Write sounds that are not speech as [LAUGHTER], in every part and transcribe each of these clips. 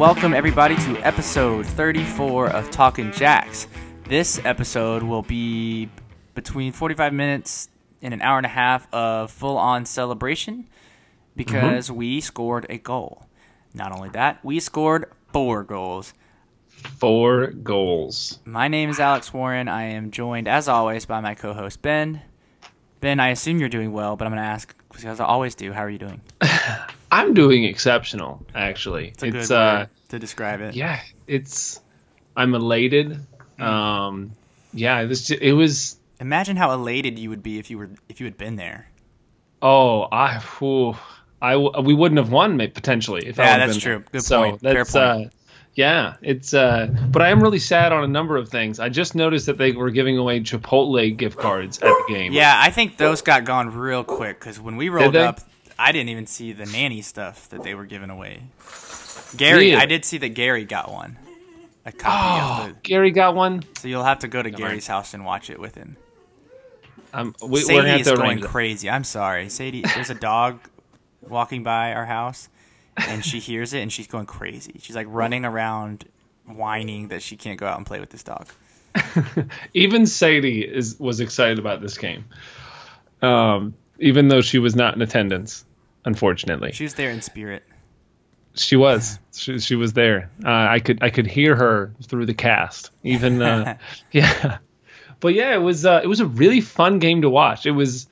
welcome everybody to episode 34 of Talking Jacks. This episode will be between 45 minutes and an hour and a half of full on celebration because Mm-hmm. we scored a goal. Not only that, we scored four goals. Four goals. My name is Alex Warren. I am joined, as always, by my co host, Ben. Ben, I assume you're doing well, but I'm going to ask, because I always do, how are you doing? [LAUGHS] I'm doing exceptional, actually. It's a good uh, to describe it. yeah, it's. I'm elated. Mm. Um, yeah, this it was. Imagine how elated you would be if you were if you had been there. Oh, I, whew, I, we wouldn't have won, potentially. If I Yeah, that's been true. Good so point. Fair That's, point. Uh, yeah, it's. Uh, but I am really sad on a number of things. I just noticed that they were giving away Chipotle gift cards at the game. Yeah, I think those got gone real quick because when we rolled up, I didn't even see the nanny stuff that they were giving away. Gary, Really? I did see that Gary got one, a copy Oh, of the. Gary got one. So you'll have to go to Gary's house and watch it with him. Um, we, Sadie is going crazy. I'm sorry, Sadie. There's a dog walking by our house, and she hears it and she's going crazy. She's like running around, whining that she can't go out and play with this dog. [LAUGHS] even Sadie is was excited about this game, um, even though she was not in attendance. Unfortunately, She was there in spirit. she was she, she was there. Uh, I could I could hear her through the cast. Even uh, [LAUGHS] yeah, but yeah, it was uh, it was a really fun game to watch. It was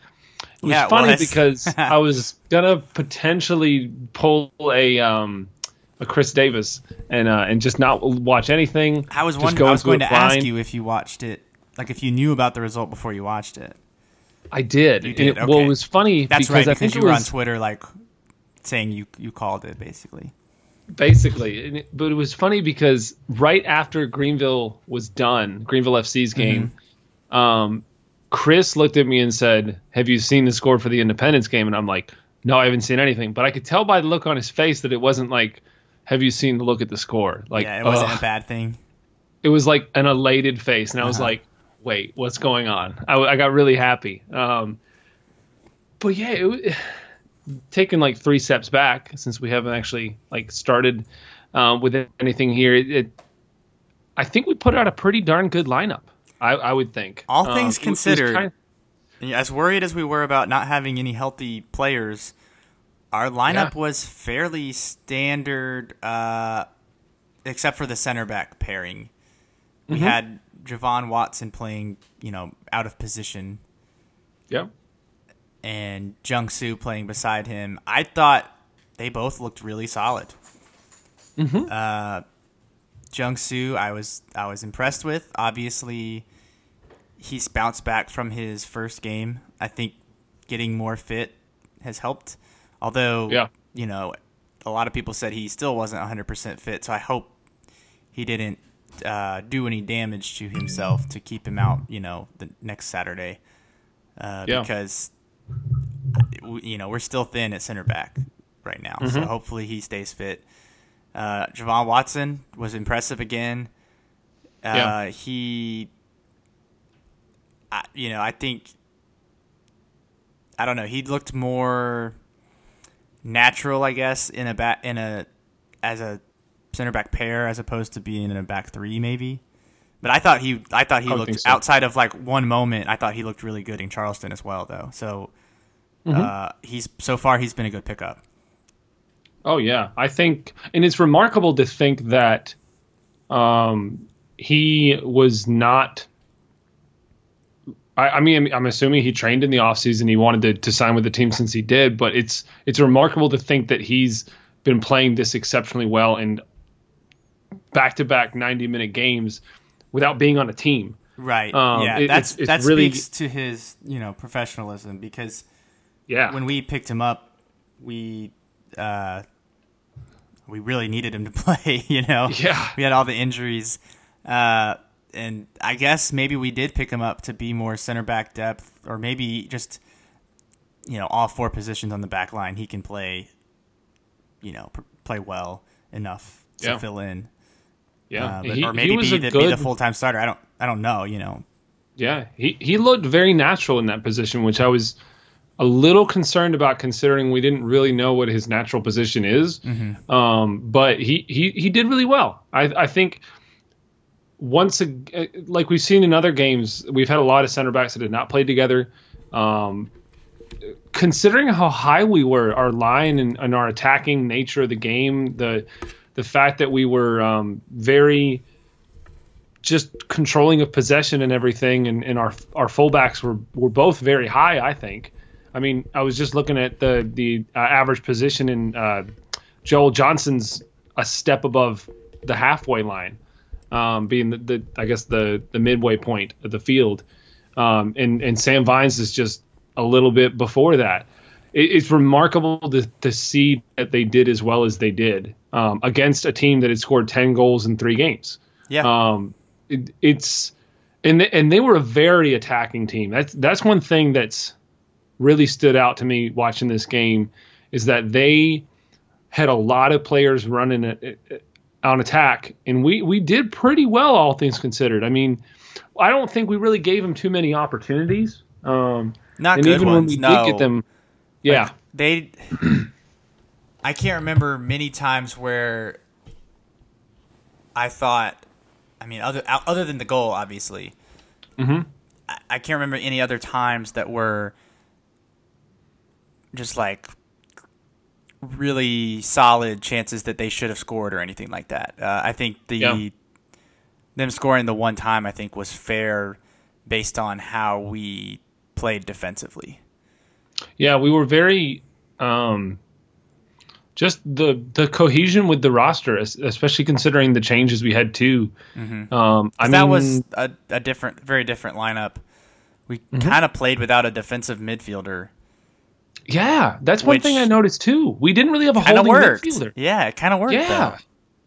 it was Yeah, it funny was. because [LAUGHS] I was gonna potentially pull a um, a Chris Davis and uh, and just not watch anything. I was wondering. I was going it to ask you if you watched it, like if you knew about the result before you watched it. I did. You did, It- Well, it was funny That's because right, I because think you were was on Twitter, like saying you you called it basically. basically it- but it was funny because right after greenville was done greenville fc's game um, chris looked at me and said have you seen the score for the independence game? And i'm like no i haven't seen anything. But i could tell by the look on his face that it wasn't like have you seen the look at the score? Like yeah, it wasn't ugh. a bad thing. it was like an elated face. And i was Uh-huh. like wait what's going on? I, I got really happy. Um, but yeah it, [SIGHS] taking like three steps back since we haven't actually like started um, with anything here it, it i think we put out a pretty darn good lineup i, I would think All Um, things it considered, kind- As worried as we were about not having any healthy players, our lineup Yeah. was fairly standard, uh, except for the center back pairing. We Mm-hmm. had Javon Watson playing, you know, out of position, yeah and Jung Soo playing beside him. I thought they both looked really solid. Mm-hmm. Uh, Jung Soo, I was I was impressed with. Obviously, he's bounced back from his first game. I think getting more fit has helped. Although, Yeah. you know, a lot of people said he still wasn't 100% fit. So I hope he didn't uh, do any damage to himself to keep him out. You know, the next Saturday, uh, Yeah. because you know we're still thin at center back right now. So Mm-hmm. hopefully he stays fit. Uh, Javon Watson was impressive again. Uh, Yeah. He, I, you know, I think, I don't know. He looked more natural, I guess, in a back in a as a center back pair as opposed to being in a back three, maybe. But I thought he, I thought he I looked so. outside of like one moment. I thought he looked really good in Charleston as well, though. So Mm-hmm. uh, he's so far he's been a good pickup. Oh yeah, I think, and it's remarkable to think that um, he was not. I, I mean, I'm assuming he trained in the offseason. He wanted to, to sign with the team since he did, but it's it's remarkable to think that he's been playing this exceptionally well in back to back 90 minute games without being on a team. Right. Um, yeah. it- that's it's- it's that really- speaks to his you know professionalism because Yeah, when we picked him up, we uh, we really needed him to [LAUGHS] play. You know. Yeah. We had all the injuries, uh, and I guess maybe we did pick him up to be more center back depth, or maybe just you know all four positions on the back line he can play. You know, pr- play well enough to Yeah. fill in. yeah, Uh, but, He- or maybe be a the, be the full time starter. I don't. I don't know. You know. Yeah, he he looked very natural in that position, which I was a little concerned about considering we didn't really know what his natural position is. Mm-hmm. Um, but he, he he did really well. I I think once a, like we've seen in other games, we've had a lot of center backs that did not play together. Um, considering how high we were, our line and, and, our attacking nature of the game, the the fact that we were um, very just controlling of possession and everything, and, and our our fullbacks were were both very high. I think. I mean, I was just looking at the the uh, average position in uh, Joel Johnson's a step above the halfway line um, being the, the, I guess the the midway point of the field, um, and and Sam Vines is just a little bit before that. It, it's remarkable to, to see that they did as well as they did um, against a team that had scored ten goals in three games. Yeah, um, it, it's and they, and they were a very attacking team. That's that's one thing that's really stood out to me watching this game is that they had a lot of players running it on attack, and we we did pretty well, all things considered. I mean, I don't think we really gave them too many opportunities. Um, Not and good even ones. when we no. did get them, yeah, like, they. I can't remember many times where I thought, I mean, other other than the goal, obviously. Mm-hmm. I, I can't remember any other times that were just like really solid chances that they should have scored or anything like that. Uh, I think the Yeah. them scoring the one time I think was fair based on how we played defensively. yeah, we were very. Um, just the the cohesion with the roster, especially considering the changes we had too. Um, I mean, Mm-hmm. that was a, a different, very different lineup. We Mm-hmm. kind of played without a defensive midfielder. Yeah, that's one which thing I noticed too. We didn't really have a Kind holding worked. midfielder. Yeah, it kind of worked. Yeah. though.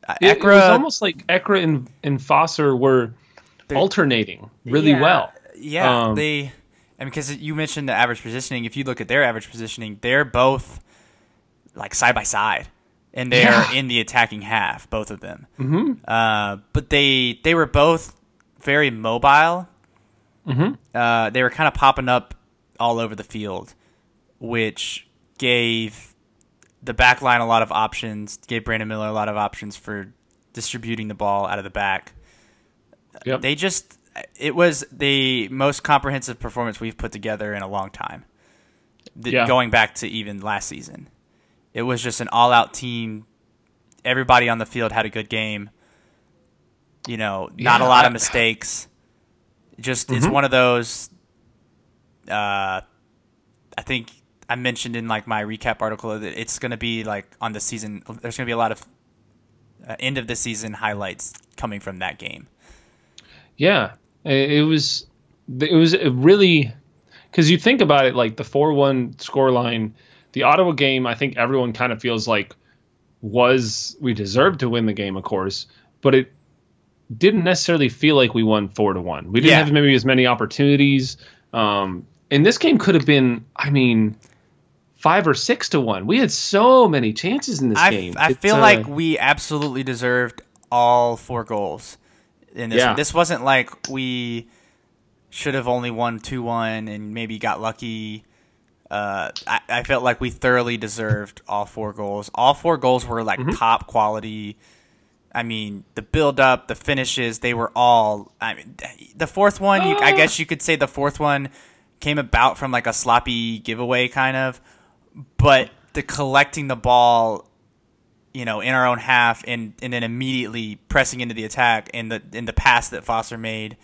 Uh, It, it Ekra, was almost like Ekra and, and Fosser were alternating really yeah, well. Yeah, Um, they. And because you mentioned the average positioning, if you look at their average positioning, they're both like side by side, and they're Yeah. in the attacking half, both of them. Mm-hmm. Uh, but they they were both very mobile. Mhm. Uh, they were kind of popping up all over the field, which gave the back line a lot of options. Gave Brandon Miller a lot of options for distributing the ball out of the back. Yep. They just it was the most comprehensive performance we've put together in a long time. The- Yeah. Going back to even last season, it was just an all-out team. Everybody on the field had a good game. You know, not a lot of mistakes. Just it's Mhm. one of those. Uh, I think I mentioned in like my recap article that it's going to be like on the season. There's going to be a lot of uh, end of the season highlights coming from that game. Yeah, it was it was a really because you think about it like the four one scoreline, the Ottawa game. I think everyone kind of feels like was we deserved to win the game, of course, but it didn't necessarily feel like we won four to one. We didn't Yeah. have maybe as many opportunities. Um, and this game could have been, I mean, five or six to one. We had so many chances in this I, game. I It's, feel uh, like we absolutely deserved all four goals in this. Yeah. This wasn't like we should have only won two one and maybe got lucky. Uh, I, I felt like we thoroughly deserved all four goals. All four goals were like Mm-hmm. top quality. I mean, the build up, the finishes, they were all. I mean, the fourth one, you, I Ah. guess you could say the fourth one came about from like a sloppy giveaway kind of, but the collecting the ball, you know, in our own half and and then immediately pressing into the attack and the in the pass that Foster made,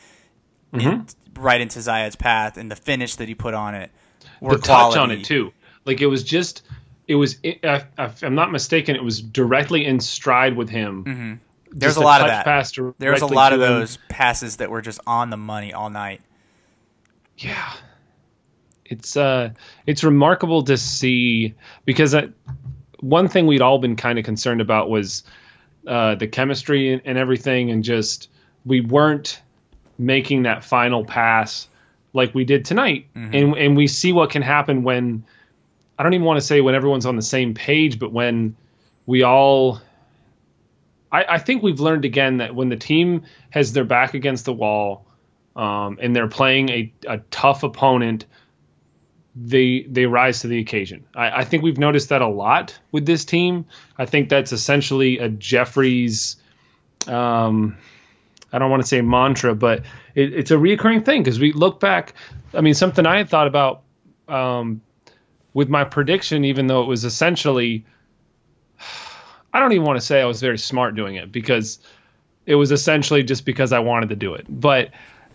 in, right into Zayed's path and the finish that he put on it, were the touch on it too. Like it was just, it was. If if I'm not mistaken, it was directly in stride with him. Mm-hmm. There's Just a lot of that. pass There's a lot of those passes that were just on the money all night. Yeah, it's uh, it's remarkable to see because I, one thing we'd all been kind of concerned about was uh, the chemistry and, and everything, and just we weren't making that final pass like we did tonight, and and we see what can happen when I don't even want to say when everyone's on the same page, but when we all I, I think we've learned again that when the team has their back against the wall um, and they're playing a, a tough opponent, they they rise to the occasion. I, I think we've noticed that a lot with this team. I think that's essentially a Jeffries. Um, I don't want to say mantra, but it, it's a reoccurring thing because we look back. I mean, something I had thought about um, with my prediction, even though it was essentially, [SIGHS] I don't even want to say I was very smart doing it because it was essentially just because I wanted to do it. But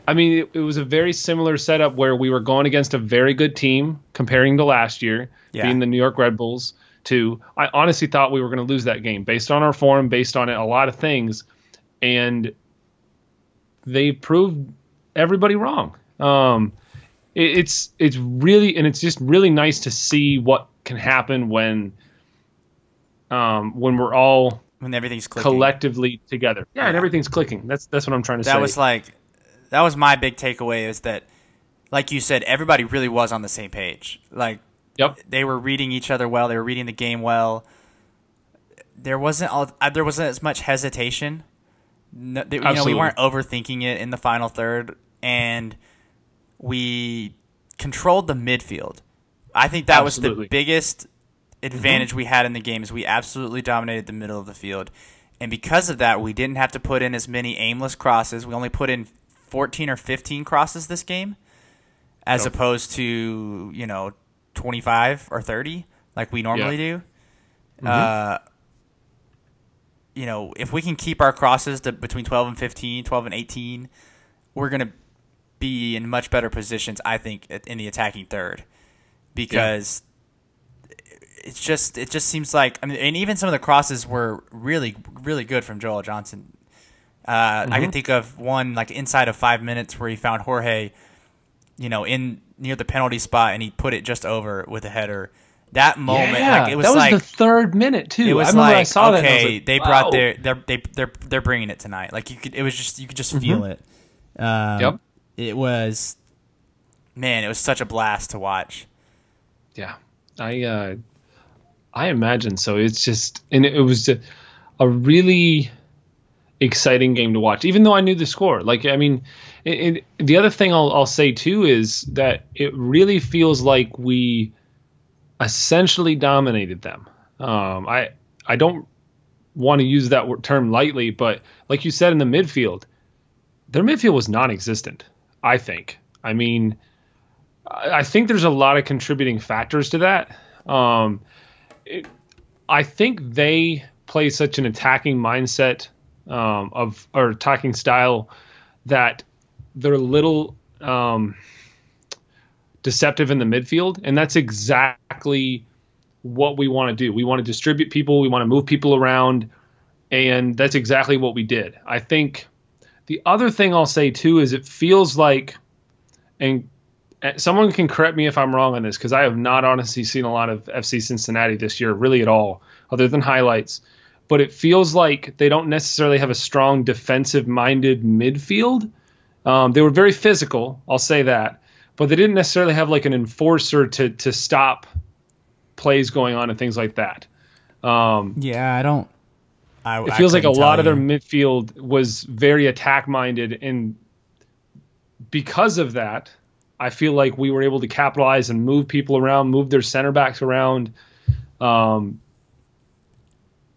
I mean, it, it, was a very similar setup where we were going against a very good team comparing to last year, yeah. being the New York Red Bulls. To I honestly thought we were going to lose that game based on our form, based on a lot of things, and they proved everybody wrong. Um, it, it's it's really and it's just really nice to see what can happen when um, when we're all when everything's clicking. collectively together. Yeah, and everything's clicking. That's that's what I'm trying to that say. That was like that was my big takeaway is that like you said everybody really was on the same page. Like yep. they were reading each other well, they were reading the game well. There wasn't all, uh, there wasn't as much hesitation. No, they, you know, we weren't overthinking it in the final third and we controlled the midfield. I think that absolutely. was the biggest advantage mm-hmm. we had in the game is we absolutely dominated the middle of the field. And because of that, we didn't have to put in as many aimless crosses. We only put in 14 or 15 crosses this game as yep. opposed to, you know, 25 or 30 like we normally yeah. do. Mm-hmm. Uh, you know, if we can keep our crosses to between 12 and 15, 12 and 18, we're going to be in much better positions, I think, in the attacking third, because yeah. it's just it just seems like I mean, and even some of the crosses were really really good from Joel Johnson. Uh, mm-hmm. I can mm-hmm. think of one like inside of five minutes where he found Jorge, you know, in near the penalty spot, and he put it just over with a header. That moment, yeah, like it was, that was like the third minute too. It was like okay, like, they wow. brought their they're they, they're they're bringing it tonight. Like you could, it was just you could just mm-hmm. feel it. Um, yep it was man, it was such a blast to watch. Yeah, I uh, I imagine so. It's just and it was a, a really exciting game to watch, even though I knew the score. Like I mean, it, it, the other thing I'll, I'll say too is that it really feels like we essentially dominated them. Um, I I don't want to use that term lightly, but like you said in the midfield, their midfield was non-existent. I think. I mean, I think there's a lot of contributing factors to that. Um, it, I think they play such an attacking mindset um, of or talking style that they're a little um, deceptive in the midfield, and that's exactly what we want to do. We want to distribute people, we want to move people around, and that's exactly what we did. I think the other thing I'll say too is it feels like, and someone can correct me if I'm wrong on this because I have not honestly seen a lot of FC Cincinnati this year, really at all, other than highlights. But it feels like they don't necessarily have a strong defensive minded midfield. Um, they were very physical, I'll say that, but they didn't necessarily have like an enforcer to to stop plays going on and things like that. Um, yeah, I don't. I, it feels like a lot you. of their midfield was very attack minded, and because of that, I feel like we were able to capitalize and move people around, move their center backs around. Um,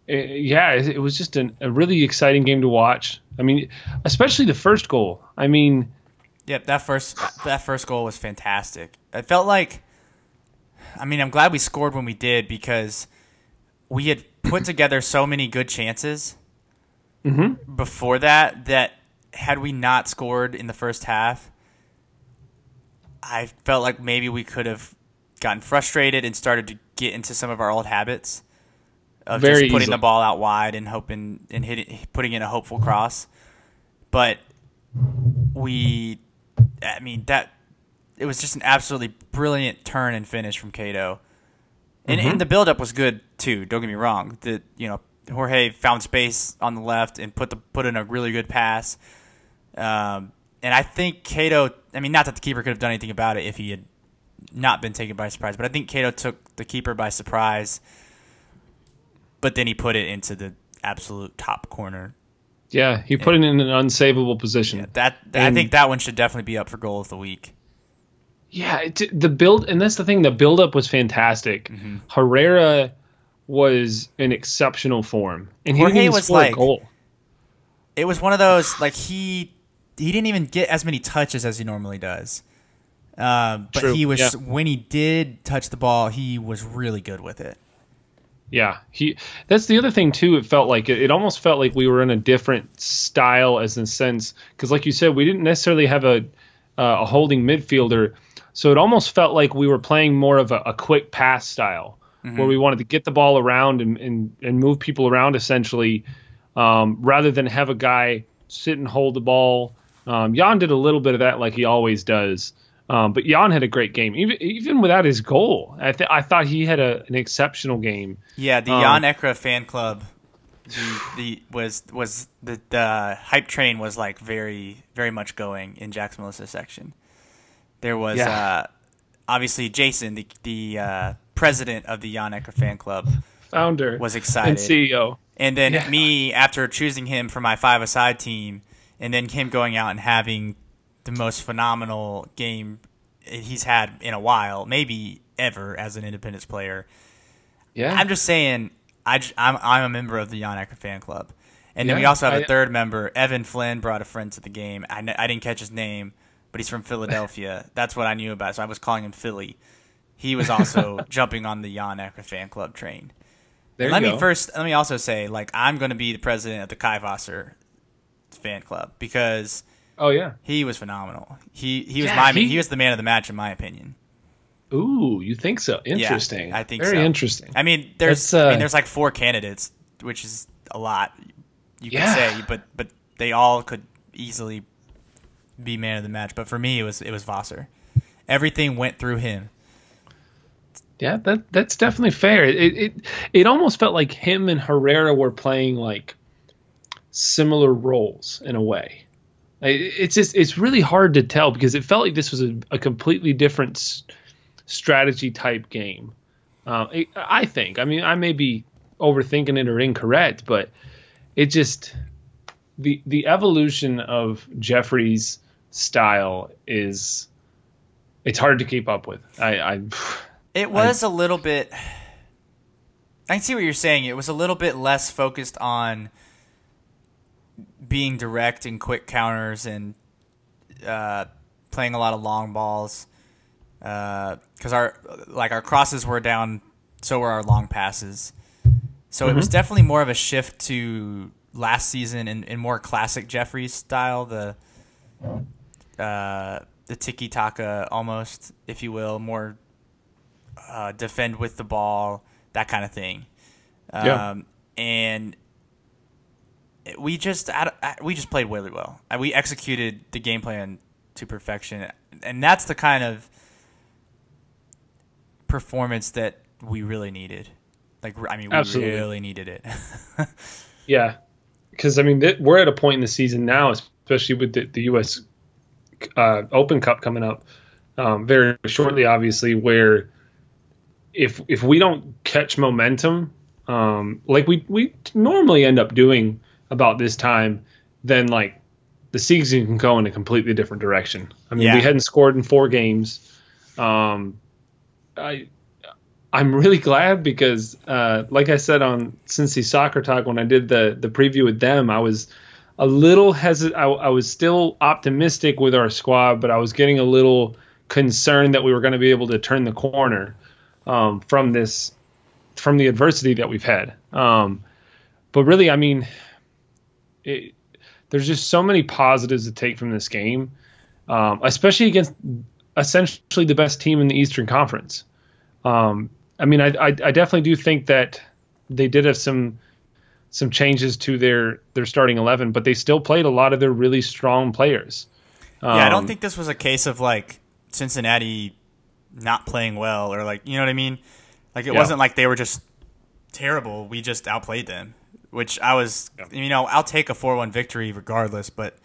it, yeah, it, it, was just an, a really exciting game to watch. I mean, especially the first goal. I mean, yep that first that first goal was fantastic. It felt like, I mean, I'm glad we scored when we did because we had put [CLEARS THROAT] together so many good chances mm-hmm. before that that had we not scored in the first half, I felt like maybe we could have gotten frustrated and started to get into some of our old habits of Very just putting easily. the ball out wide and hoping and hitting, putting in a hopeful cross. But we, I mean that it was just an absolutely brilliant turn and finish from Cato. And, mm-hmm. and the buildup was good too. Don't get me wrong. That you know Jorge found space on the left and put the put in a really good pass. Um, and I think Cato. I mean, not that the keeper could have done anything about it if he had not been taken by surprise, but I think Cato took the keeper by surprise. But then he put it into the absolute top corner. Yeah, he put and, it in an unsavable position. Yeah, that, I think that one should definitely be up for goal of the week. Yeah, it, the build, and that's the thing. The build up was fantastic. Mm-hmm. Herrera was in exceptional form, and he Jorge didn't was like, a goal. It was one of those like he he didn't even get as many touches as he normally does. Uh, but True. he was yeah. when he did touch the ball, he was really good with it. Yeah, he. That's the other thing too. It felt like it, it almost felt like we were in a different style, as in sense, because like you said, we didn't necessarily have a uh, a holding midfielder, so it almost felt like we were playing more of a, a quick pass style, mm-hmm. where we wanted to get the ball around and and, and move people around essentially, um, rather than have a guy sit and hold the ball. Um, Jan did a little bit of that, like he always does. Um, but Jan had a great game, even even without his goal. I th- I thought he had a, an exceptional game. Yeah, the um, Jan Ekra fan club, the, the was was the the hype train was like very very much going in Jack's Militia section. There was yeah. uh, obviously Jason, the the uh, president of the Jan Ekra fan club, founder, was excited, and CEO. And then yeah. me, after choosing him for my five aside team, and then him going out and having the most phenomenal game he's had in a while, maybe ever as an Independence player. Yeah, I'm just saying. I I'm, I'm a member of the Jan fan club, and then yeah, we also have a third member. Evan Flynn brought a friend to the game. I, I didn't catch his name, but he's from [LAUGHS] Philadelphia. That's what I knew about. So I was calling him Philly. He was also [LAUGHS] jumping on the Jan fan club train. There let me go. first. Let me also say, like, I'm going to be the president of the Kai Wasser fan club because Oh yeah, he was phenomenal. He he was yeah, my he, he, was the man of the match in my opinion. Ooh, you think so? Interesting. Yeah, I think very so. interesting. I mean, there's uh, I mean, there's like four candidates, which is a lot. You yeah. could say, but but they all could easily be man of the match. But for me, it was it was Wasser. Everything went through him. Yeah, that that's definitely fair. It it it almost felt like him and Herrera were playing like similar roles in a way. It's just it's really hard to tell because it felt like this was a, a completely different s- strategy type game. Uh, it, I think. I mean, I may be overthinking it or incorrect, but it just the the evolution of Jeffries' style is it's hard to keep up with. I, I [SIGHS] it was I, a little bit. I can see what you're saying. It was a little bit less focused on being direct and quick counters and uh, playing a lot of long balls because uh, our like our crosses were down, so were our long passes. So mm-hmm. it was mm-hmm. definitely more of a shift to last season and, and more classic Jeffries style, the uh, the tiki taka almost, if you will, more uh, defend with the ball, that kind of thing. Um, yeah. And we just we just played really well. We executed the game plan to perfection, and that's the kind of performance that we really needed. Like I mean, we Absolutely. really needed it. [LAUGHS] yeah, because I mean th- we're at a point in the season now, especially with the, the U.S. Uh, Open Cup coming up um, very shortly, obviously, where if if we don't catch momentum, um, like we we normally end up doing about this time, then like the season can go in a completely different direction. I mean, yeah. we hadn't scored in four games. Um, I I'm really glad because, uh, like I said on Cincy Soccer Talk when I did the the preview with them, I was a little hesitant. I, I was still optimistic with our squad, but I was getting a little concerned that we were going to be able to turn the corner um, from this from the adversity that we've had. Um, but really, I mean, it, there's just so many positives to take from this game, um, especially against essentially the best team in the Eastern Conference. Um, I mean, I, I, I, definitely do think that they did have some some changes to their their starting eleven, but they still played a lot of their really strong players. Um, yeah, I don't um, think this was a case of like Cincinnati not playing well or like you know what I mean. Like it yeah. wasn't like they were just terrible. We just outplayed them which I was, yeah. you know, I'll take a 4 1 victory regardless, but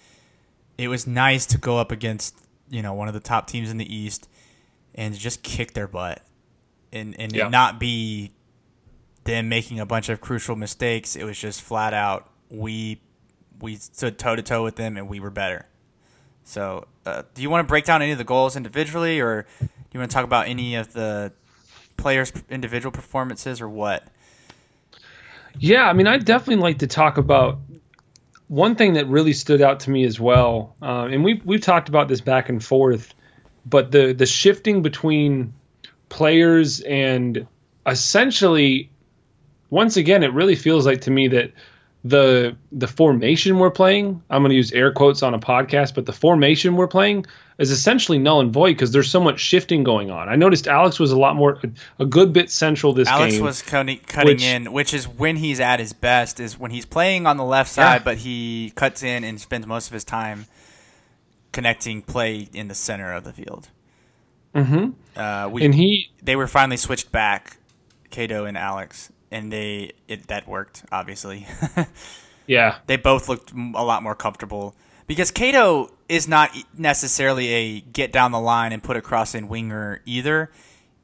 it was nice to go up against, you know, one of the top teams in the East and just kick their butt and, and yeah. not be them making a bunch of crucial mistakes. It was just flat out, we, we stood toe to toe with them and we were better. So, uh, do you want to break down any of the goals individually, or do you want to talk about any of the players' individual performances, or what? Yeah, I mean, I'd definitely like to talk about one thing that really stood out to me as well, uh, and we've we've talked about this back and forth, but the the shifting between players and essentially, once again, it really feels like to me that the the formation we're playing i'm going to use air quotes on a podcast but the formation we're playing is essentially null and void because there's so much shifting going on i noticed alex was a lot more a, good bit central this alex game was cutting, cutting which, in which is when he's at his best is when he's playing on the left side yeah. but he cuts in and spends most of his time connecting play in the center of the field mm-hmm. uh, we, and he they were finally switched back Cato and alex and they it that worked obviously. [LAUGHS] yeah, they both looked a lot more comfortable because Cato is not necessarily a get down the line and put across in winger either.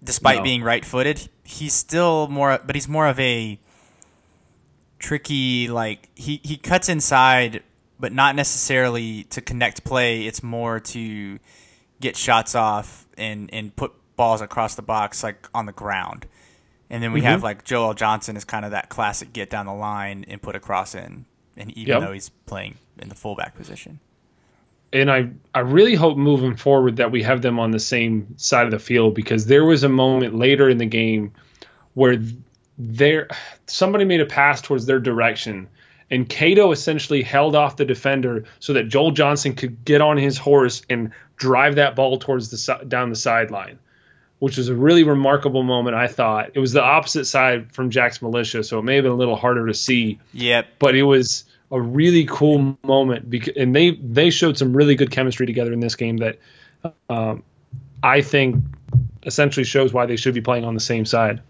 Despite no. being right-footed, he's still more, but he's more of a tricky like he he cuts inside, but not necessarily to connect play. It's more to get shots off and and put balls across the box like on the ground. And then we mm-hmm. have like Joel Johnson is kind of that classic get down the line and put a cross in, and even yep. though he's playing in the fullback position. And I, I really hope moving forward that we have them on the same side of the field because there was a moment later in the game where there somebody made a pass towards their direction and Cato essentially held off the defender so that Joel Johnson could get on his horse and drive that ball towards the down the sideline which was a really remarkable moment. I thought it was the opposite side from Jack's militia, so it may have been a little harder to see. Yep. But it was a really cool moment because, and they they showed some really good chemistry together in this game that um, I think essentially shows why they should be playing on the same side.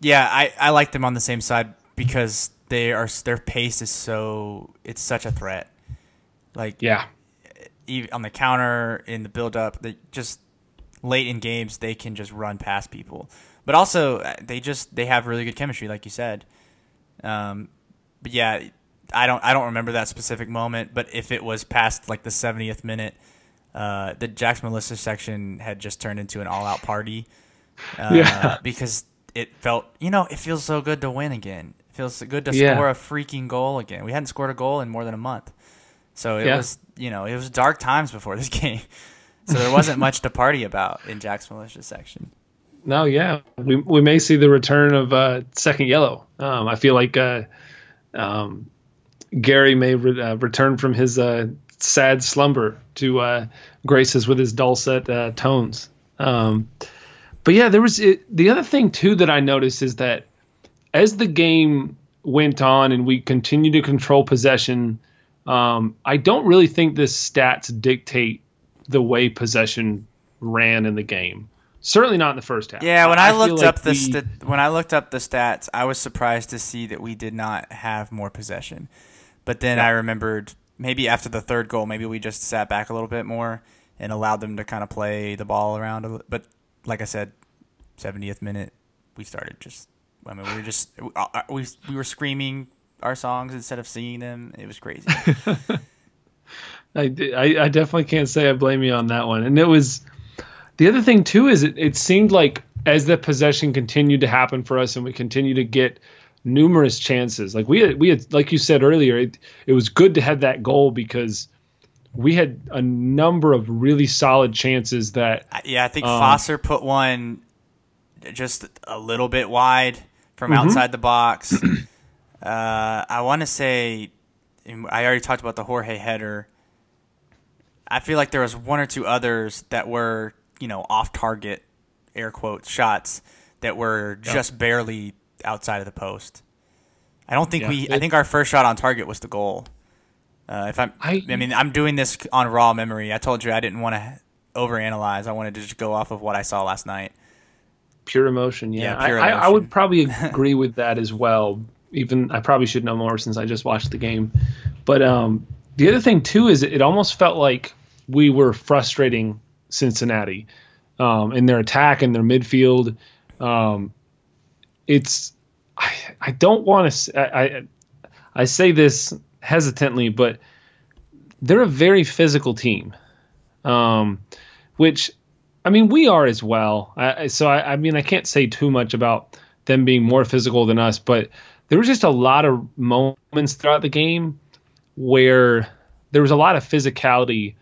Yeah, I I like them on the same side because they are their pace is so it's such a threat. Like yeah, on the counter in the build up, they just late in games they can just run past people. But also uh, they just they have really good chemistry, like you said. Um, but yeah, I don't I don't remember that specific moment. But if it was past like the 70th minute, uh, the Jack's Militia section had just turned into an all out party. Uh, yeah. [LAUGHS] Because it felt you know it feels so good to win again. It feels good to yeah. score a freaking goal again. We hadn't scored a goal in more than a month. So it yeah. was, you know, it was dark times before this [LAUGHS] game so there wasn't much to party about in Jack's Militia section. No, yeah, we we may see the return of uh, second yellow. Um, I feel like uh, um, Gary may re- uh, return from his uh, sad slumber to uh, grace us with his dulcet uh, tones. Um, but yeah, there was it, the other thing too that I noticed is that as the game went on and we continued to control possession, um, I don't really think the stats dictate the way possession ran in the game. Certainly not in the first half. Yeah, when I, I looked up like the we, st- when I looked up the stats, I was surprised to see that we did not have more possession. But then yeah. I remembered maybe after the third goal, maybe we just sat back a little bit more and allowed them to kind of play the ball around. But like I said, 70th minute, we started just. I mean, we were just we uh, we were screaming our songs instead of singing them. It was crazy. [LAUGHS] I, I, I definitely can't say I blame you on that one. And it was the other thing too is it, it seemed like as the possession continued to happen for us and we continue to get numerous chances. Like we had, we had like you said earlier, it, it was good to have that goal because we had a number of really solid chances that yeah, I think um, Foster put one just a little bit wide from mm-hmm. outside the box. [CLEARS THROAT] uh, I want to say I already talked about the Jorge header. I feel like there was one or two others that were, you know, off target, air quotes, shots that were just barely outside of the post. I don't think yeah, we. I think our first shot on target was the goal. Uh, if I'm, I, I mean, I'm doing this on raw memory. I told you I didn't want to overanalyze. I wanted to just go off of what I saw last night. Pure emotion, yeah. yeah pure I, emotion. I, I would probably [LAUGHS] agree with that as well. Even I probably should know more since I just watched the game. But um, the other thing too is it almost felt like we were frustrating Cincinnati um, in their attack and their midfield. Um, it's I, I don't want to I, I I say this hesitantly, but they're a very physical team. um, which I mean we are as well. I, so I, I mean I can't say too much about them being more physical than us, but there was just a lot of moments throughout the game where there was a lot of physicality.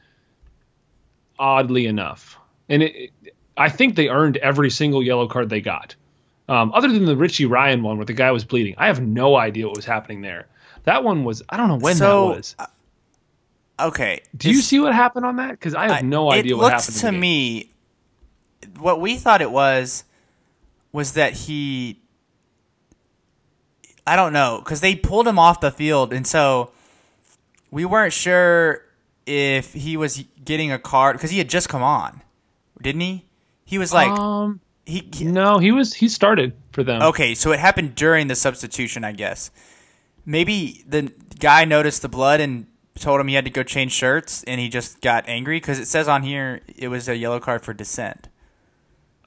Oddly enough, and it, I think they earned every single yellow card they got. Um, other than the Richie Ryan one where the guy was bleeding, I have no idea what was happening there. That one was I don't know when So, that was. Okay. Do you see what happened on that? Because I have no idea it what happened. to in the game. me what we thought it was was that he I don't know because they pulled him off the field and so we weren't sure if he was getting a card because he had just come on, didn't he? He was like um, he, he- no, he was he started for them. Okay, so it happened during the substitution, I guess. Maybe the guy noticed the blood and told him he had to go change shirts, and he just got angry because it says on here it was a yellow card for dissent.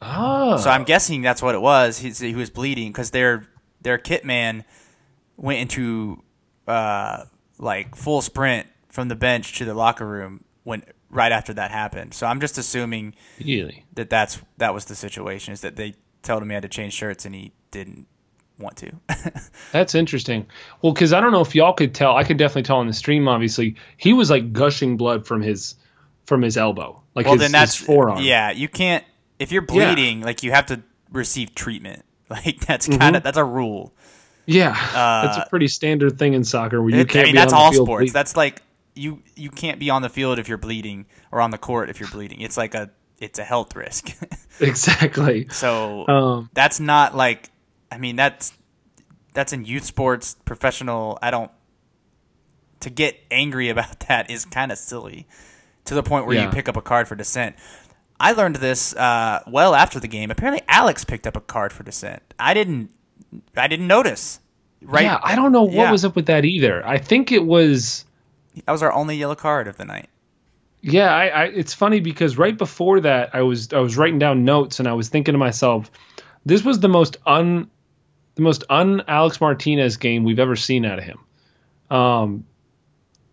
Oh, So I'm guessing that's what it was. He's, he was bleeding because their their kit man went into uh, like full sprint from the bench to the locker room when right after that happened. So I'm just assuming really? that that's that was the situation is that they told him he had to change shirts and he didn't want to. [LAUGHS] That's interesting. Well, because I don't know if y'all could tell. I could definitely tell on the stream. Obviously, he was like gushing blood from his from his elbow, like well, his, then that's his forearm. Yeah, you can't if you're Yeah. bleeding, like you have to receive treatment. [LAUGHS] Like that's Mm-hmm. kind of that's a rule. yeah. that's a pretty standard thing in soccer where you It- can't I mean, that's all sports. bleeding. That's like you you can't be on the field if you're bleeding or on the court if you're bleeding. It's like a it's a health risk. [LAUGHS] exactly. so Um, that's not like I mean that's that's in youth sports, professional. I don't to get angry [LAUGHS] about that is kind of silly to the point where you pick up a card for dissent. I learned this uh, well after the game. Apparently, Alex picked up a card for dissent. I didn't. I didn't notice. Right? Yeah, I don't know what Yeah. was up with that either. I think it was. That was our only yellow card of the night. Yeah, I, I it's funny because right before that I was I was writing down notes and I was thinking to myself, this was the most un the most un Alex Martinez game we've ever seen out of him. Um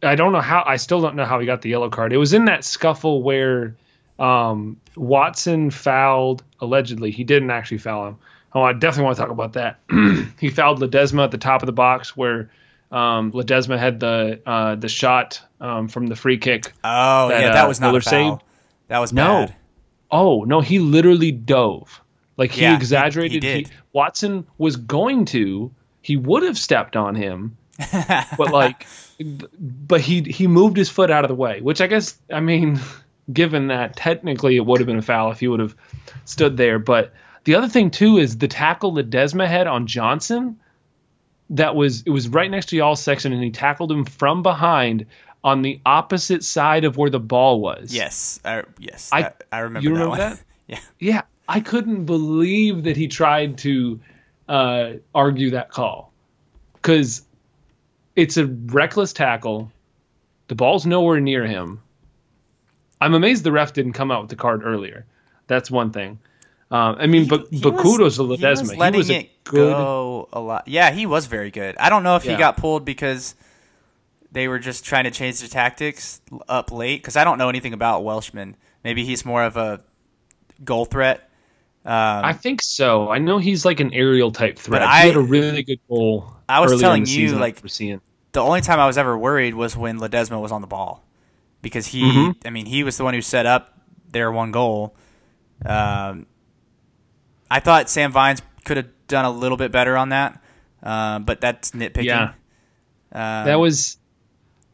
I don't know how I still don't know how he got the yellow card. It was in that scuffle where um Watson fouled allegedly. He didn't actually foul him. Oh, I definitely want to talk about that. [CLEARS THROAT] he fouled Ledesma at the top of the box where um, Ledesma had the uh, the shot um, from the free kick Oh That, yeah, uh, that was not Miller a foul. saved? That was No. bad. Oh no, he literally dove. Like he Yeah, exaggerated. he did. Watson was going to. He would have stepped on him, [LAUGHS] but like, but he he moved his foot out of the way. Which I guess I mean, [LAUGHS] given that technically it would have been a foul if he would have stood there. But the other thing too is the tackle Ledesma had on Johnson. That was it was right next to y'all's section, and he tackled him from behind on the opposite side of where the ball was. Yes, I, yes, I- I, remember. you that remember one. that? [LAUGHS] yeah, Yeah, I couldn't believe that he tried to uh, argue that call because it's a reckless tackle. The ball's nowhere near him. I'm amazed the ref didn't come out with the card earlier. That's one thing. Um, I mean, but He but was- kudos to He Ledesma. was He was a it good. go a lot. Yeah, he was very good. I don't know if he got pulled because they were just trying to change the tactics up late. Because I don't know anything about Welshman. Maybe he's more of a goal threat. Um, I think so. I know he's like an aerial type threat. I- he had a really good goal. I was telling you, like- seeing. the only time I was ever worried was when Ledesma was on the ball, because he, Mm-hmm. I mean, he was the one who set up their one goal. Um, I thought Sam Vines could have done a little bit better on that, uh, but that's nitpicking. Yeah. Um, that was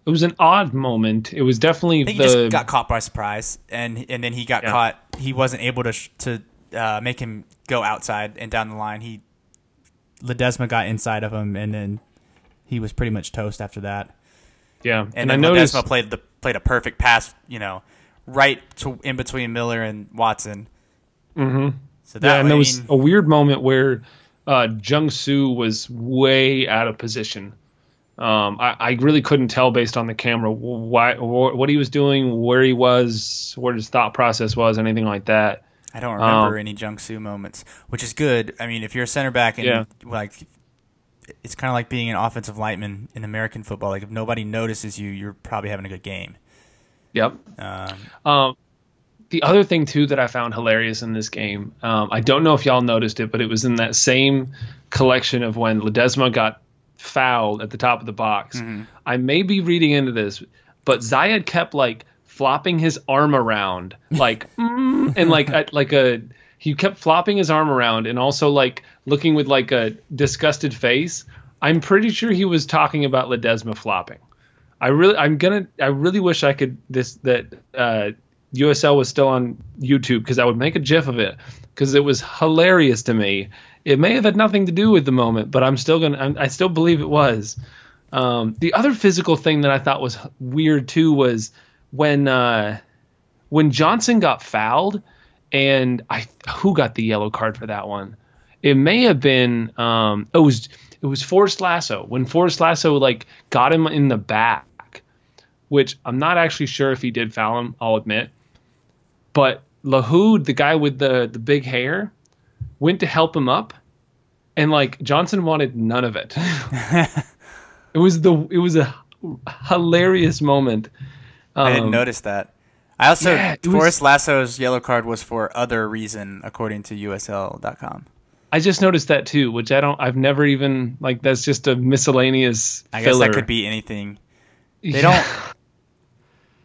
it was an odd moment. It was definitely I think the he just got caught by surprise, and and then he got Yeah. caught. He wasn't able to sh- to uh, make him go outside and down the line. He Ledesma got inside of him, and then he was pretty much toast after that. yeah. And, And, then I noticed Ledesma played the played a perfect pass, you know, right to in between Miller and Watson. Mm-hmm. So that yeah, and there was mean, a weird moment where uh, Jung Soo was way out of position. Um, I, I really couldn't tell based on the camera why wh- what he was doing, where he was, what his thought process was, anything like that. I don't remember um, any Jung Soo moments, which is good. I mean, if you're a center back and Yeah. like, it's kind of like being an offensive lineman in American football. Like if nobody notices you, you're probably having a good game. Yep. Um, Um, the other thing too that I found hilarious in this game, um, I don't know if y'all noticed it, but it was in that same collection of when Ledesma got fouled at the top of the box. I may be reading into this, but Zayed kept like flopping his arm around, like [LAUGHS] mm, and like a, like a he kept flopping his arm around and also like looking with like a disgusted face. I'm pretty sure he was talking about Ledesma flopping. I really, I'm gonna, I really wish I could this that uh, USL was still on YouTube because I would make a GIF of it because it was hilarious to me. It may have had nothing to do with the moment, but I'm still gonna, I'm, I still believe it was. Um, the other physical thing that I thought was weird too was when uh, when Johnson got fouled, and I who got the yellow card for that one? It may have been um, it was it was Forrest Lasso when Forrest Lasso like got him in the back, which I'm not actually sure if he did foul him. I'll admit, but Lahoud, the guy with the the big hair, went to help him up, and like Johnson wanted none of it. [LAUGHS] it was the it was a hilarious moment. I didn't Um, notice that. I also yeah, it was- Forrest Lasso's yellow card was for other reason, according to USL.com. I just noticed that too, which I don't. I've never even like. That's just a miscellaneous. I guess filler. that could be anything. They Yeah. don't.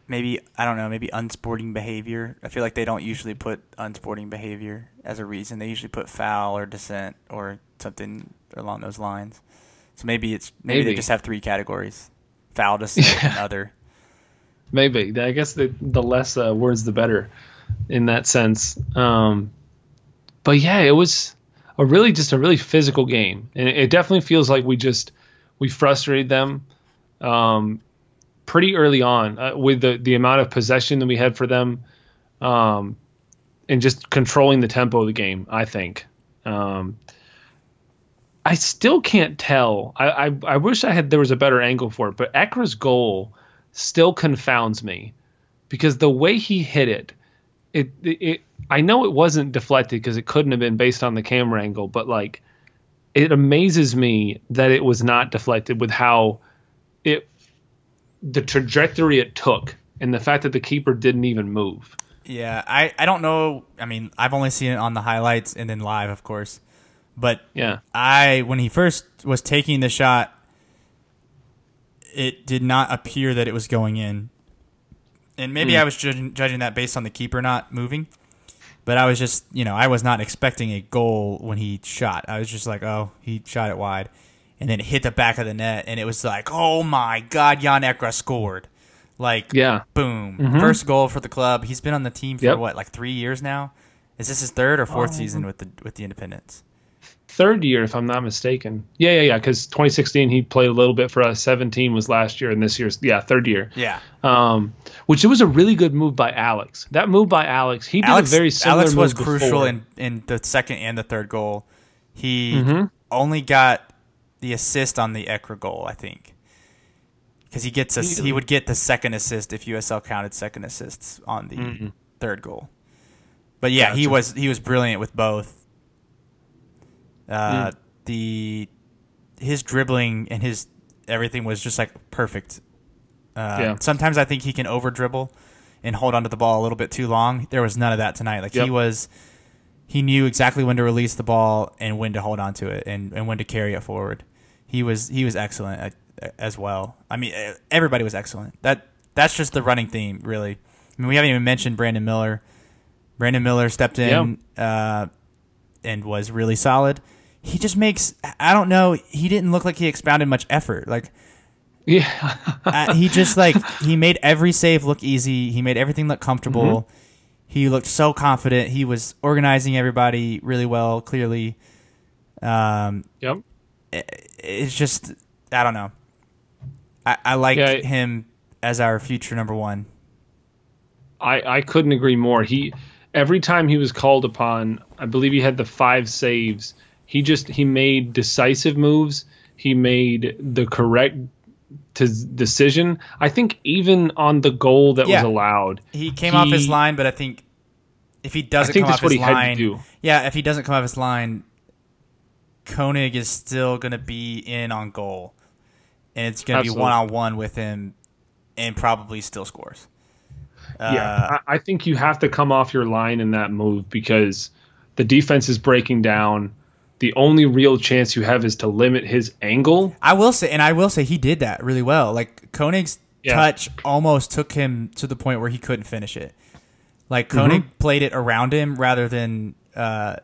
Maybe I don't know. Maybe unsporting behavior. I feel like they don't usually put unsporting behavior as a reason. They usually put foul or dissent or something along those lines. So maybe it's maybe, they just have three categories: foul, dissent, [LAUGHS] and other. Maybe. I guess the the less uh, words, the better, in that sense. Um, but yeah, it was a really just a really physical game, and it, it definitely feels like we just we frustrated them um, pretty early on uh, with the the amount of possession that we had for them, um, and just controlling the tempo of the game. I think. Um, I still can't tell. I, I I wish I had there was a better angle for it, but Ekra's goal still confounds me because the way he hit it, it it, it I know it wasn't deflected because it couldn't have been based on the camera angle, but like it amazes me that it was not deflected with how it the trajectory it took and the fact that the keeper didn't even move. Yeah, I, I don't know. I mean, I've only seen it on the highlights and then live, of course. But Yeah. I when he first was taking the shot, it did not appear that it was going in. And maybe hmm. I was judging, judging that based on the keeper not moving. But I was just, you know, I was not expecting a goal when he shot. I was just like, oh, he shot it wide. And then it hit the back of the net. And it was like, oh my God, Jan Ekra scored. Like, Yeah. boom. First goal for the club. He's been on the team for Yep. what, like three years now? Is this his third or fourth season with the with the Independents? Third year, if I'm not mistaken. Yeah, yeah, yeah. Because 2016 he played a little bit for us. 17 was last year, and this year's yeah third year. Yeah. um, which it was a really good move by Alex. That move by Alex, he did Alex, a very similar Alex was crucial before. in, in the second and the third goal. He Mm-hmm. only got the assist on the Ekra goal, I think, because he gets a, he would get the second assist if USL counted second assists on the Mm-hmm. third goal. But yeah, he was he was brilliant with both. Mm. Uh, The his dribbling and his everything was just like perfect. Uh, Yeah. Sometimes I think he can over dribble and hold onto the ball a little bit too long. There was none of that tonight. Like he was, he knew exactly when to release the ball and when to hold onto it and, and when to carry it forward. He was he was excellent at, as well. I mean, everybody was excellent. That that's just the running theme, really. I mean, we haven't even mentioned Brandon Miller. Brandon Miller stepped in uh, and was really solid. He just makes I don't know. He didn't look like he expounded much effort. Like yeah, [LAUGHS] uh, he just like he made every save look easy. He made everything look comfortable. Mm-hmm. He looked so confident. He was organizing everybody really well. Clearly, um, yep. it's just I don't know. I, I like Yeah, him as our future number one. I I couldn't agree more. He every time he was called upon, I believe he had the five saves. He just he made decisive moves. He made the correct to decision. I think even on the goal that Yeah. was allowed, He came off his line, but I think if he doesn't come off what his he had to line, do. yeah, if he doesn't come off his line, Koenig is still going to be in on goal, and it's going to be one on one with him, and probably still scores. yeah, uh, I, I think you have to come off your line in that move because the defense is breaking down. The only real chance you have is to limit his angle. I will say, and I will say, he did that really well. Like Koenig's Yeah. touch almost took him to the point where he couldn't finish it. Like Koenig played it around him rather than uh,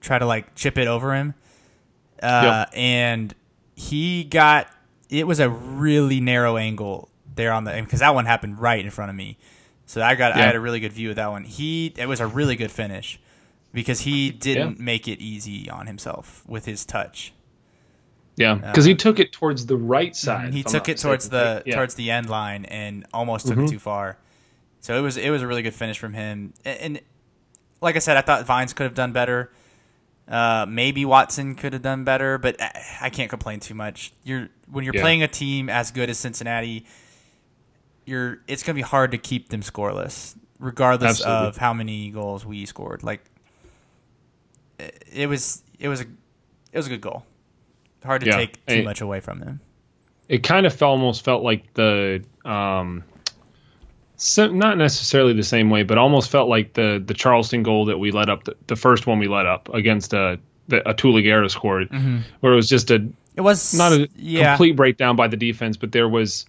try to like chip it over him. Uh, And he got it was a really narrow angle there on the because that one happened right in front of me. So I got I had a really good view of that one. He it was a really good finish because he didn't make it easy on himself with his touch. Yeah, uh, because he took it towards the right mm, side. He took it towards the Yeah. towards the end line and almost took it mm-hmm. too far. So it was it was a really good finish from him. And, and like I said, I thought Vines could have done better. Uh, maybe Watson could have done better, but I, I can't complain too much. You're when you're Yeah. playing a team as good as Cincinnati, you're it's gonna be hard to keep them scoreless, regardless Absolutely. of how many goals we scored. Like it, was it was a it was a good goal. Hard to Yeah. take too much away from them. it kind of felt, almost felt like the um, sim- not necessarily the same way, but almost felt like the the Charleston goal that we let up, the, the first one we let up against uh, the Ataulla Guerra scored, where it was just a It was not a yeah. complete breakdown by the defense, but there was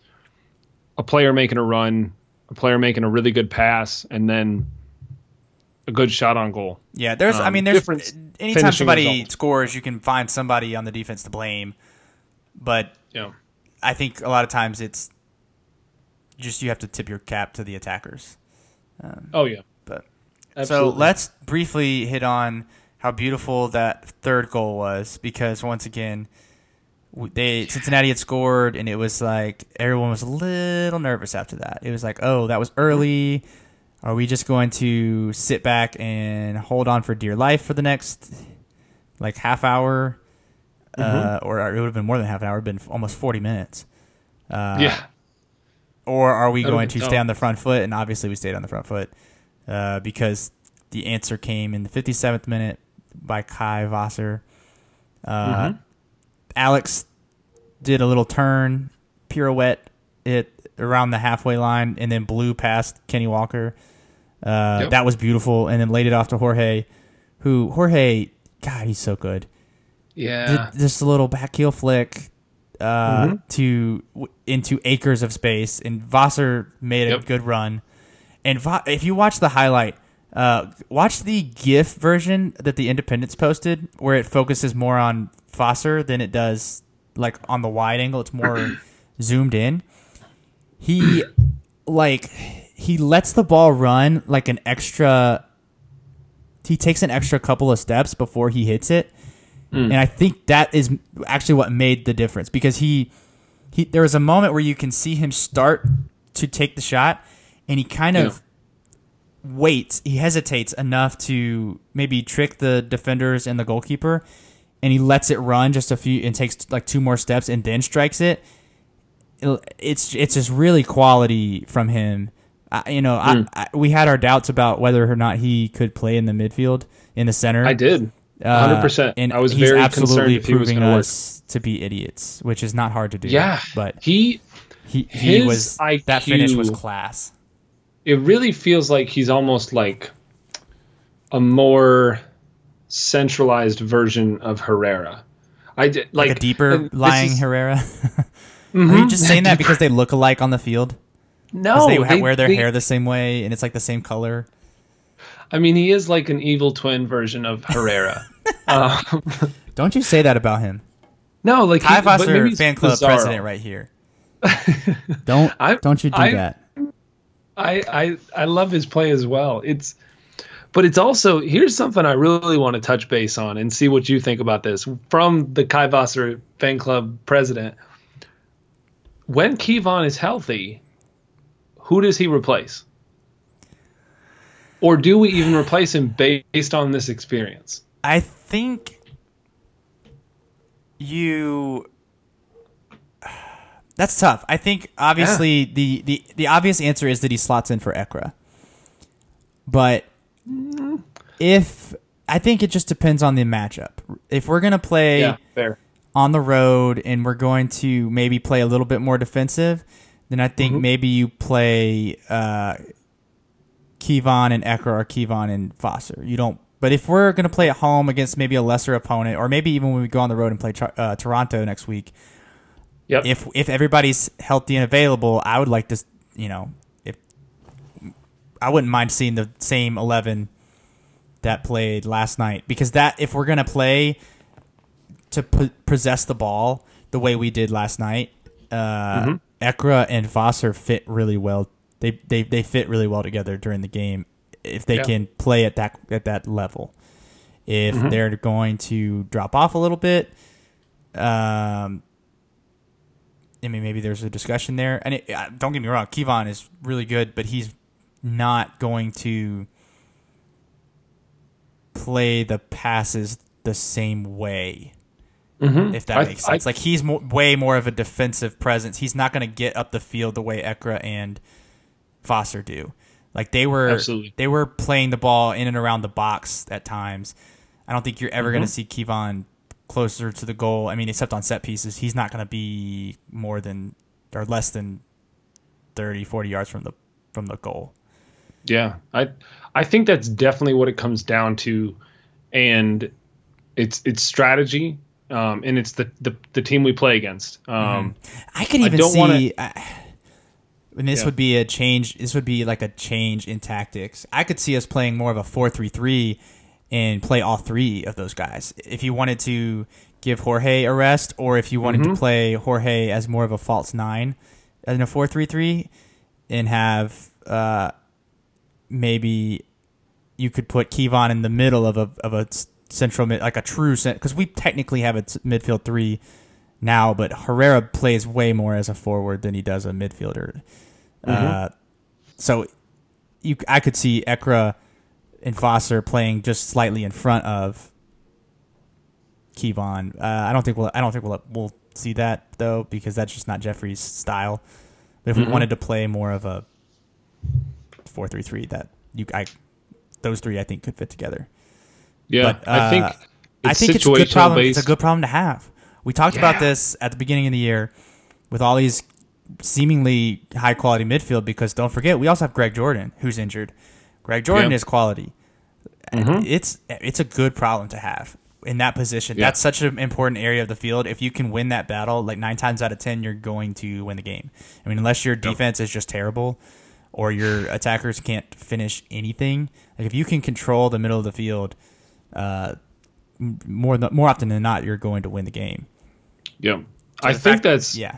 a player making a run, a player making a really good pass, and then a good shot on goal. Yeah, there's. I um, mean, there's. Anytime somebody results. scores, you can find somebody on the defense to blame. But Yeah. I think a lot of times it's just you have to tip your cap to the attackers. Oh yeah. But Absolutely. so let's briefly hit on how beautiful that third goal was because once again, they Cincinnati had scored and it was like everyone was a little nervous after that. It was like, oh, that was early. Are we just going to sit back and hold on for dear life for the next like half hour? Uh, or it would have been more than half an hour. It would have been almost forty minutes. Uh, yeah. or are we going to tough. stay on the front foot? And obviously, we stayed on the front foot uh, because the answer came in the 57th minute by Kai Vasser. Uh, Mm-hmm. Alex did a little turn, pirouette it around the halfway line, and then blew past Kenney Walker. Uh, Yep. That was beautiful, and then laid it off to Jorge, who Jorge, God, he's so good Yeah. did just a little back heel flick uh, Mm-hmm. to into acres of space, and Vasser made a good run. And Va- if you watch the highlight, uh, watch the GIF version that the Independence posted, where it focuses more on Vasser than it does like on the wide angle. It's more [CLEARS THROAT] zoomed in. He like he lets the ball run like an extra. He takes an extra couple of steps before he hits it. Hmm. And I think that is actually what made the difference because he he there was a moment where you can see him start to take the shot and he kind of waits he hesitates enough to maybe trick the defenders and the goalkeeper and he lets it run just a few and takes like two more steps and then strikes it. It's it's just really quality from him I, you know I, I, we had our doubts about whether or not he could play in the midfield in the center I did. uh, 100%. And I was he's very absolutely concerned if he was proving gonna work. us to be idiots, which is not hard to do. Yeah. but He he he was that finish was class. it really feels like he's almost like a more centralized version of Herrera. I did like, Like a deeper lying is- Herrera. [LAUGHS] Mhm. Are you just [LAUGHS] saying that because they look alike on the field? No, they, they- wear their they- hair the same way and it's like the same color. I mean, he is like an evil twin version of Herrera. [LAUGHS] um, [LAUGHS] Don't you say that about him? no, like Kai he, but maybe Foster fan club Pizarro. president right here. [LAUGHS] Don't I- don't you do I- that? I, I I love his play as well. It's but it's also here's something I really want to touch base on and see what you think about this from the Kai Vasser fan club president. When Kevon is healthy, who does he replace? Or do we even replace him based on this experience? I think you. [SIGHS] That's tough. I think obviously the, the the obvious answer is that he slots in for Ekra. But mm. if I think it just depends on the matchup. If we're gonna play fair. on the road and we're going to maybe play a little bit more defensive, then I think maybe you play uh, Kevon and Ekra or Kevon and Foster. You don't. But if we're going to play at home against maybe a lesser opponent, or maybe even when we go on the road and play uh, Toronto next week, Yep. if if everybody's healthy and available, I would like to, you know, if I wouldn't mind seeing the same eleven that played last night because that if we're gonna play to p- possess the ball the way we did last night, uh, Mm-hmm. Ekra and Foster fit really well. They they they fit really well together during the game if they Yeah. can play at that at that level. If Mm-hmm. they're going to drop off a little bit, um, I mean, maybe there's a discussion there. And it, don't get me wrong, Kevon is really good, but he's not going to play the passes the same way. Mhm. If that I- makes sense, I- like he's mo- way more of a defensive presence. He's not going to get up the field the way Ekra and Foster do. Like they were, Absolutely. they were playing the ball in and around the box at times. I don't think you're ever going to see Kevon closer to the goal. I mean, except on set pieces, he's not going to be more than or less than 30, 40 yards from the from the goal. Yeah, I I think that's definitely what it comes down to, and it's it's strategy, um, and it's the, the the team we play against. Um, I could even don't see. wanna- I- and this Yeah. would be a change. This would be like a change in tactics. I could see us playing more of a four-three-three and play all three of those guys. If you wanted to give Jorge a rest, or if you wanted Mm-hmm. to play Jorge as more of a false nine in a four-three-three, and have uh, maybe you could put Kevon in the middle of a of a central mid, like a true cent, because we technically have a midfield three now, but Herrera plays way more as a forward than he does a midfielder. Uh, so you, I could see Ekra and Foster playing just slightly in front of Kevon. Uh, I don't think we'll. I don't think we'll we'll see that though because that's just not Jeffries' style. But if we wanted to play more of a four three three, that you I those three I think could fit together. Yeah, But, I think uh, it's I think it's a good problem. based. It's a good problem to have. We talked about this at the beginning of the year with all these seemingly high quality midfield because don't forget we also have Greg Jordan who's injured. Greg Jordan Yeah. is quality. Mhm. It's it's a good problem to have in that position. Yeah. That's such an important area of the field. If you can win that battle, like nine times out of ten, you're going to win the game. I mean, unless your defense is just terrible or your attackers can't finish anything. Like if you can control the middle of the field, uh, more th- more often than not, you're going to win the game. yeah, I think fact- that's yeah.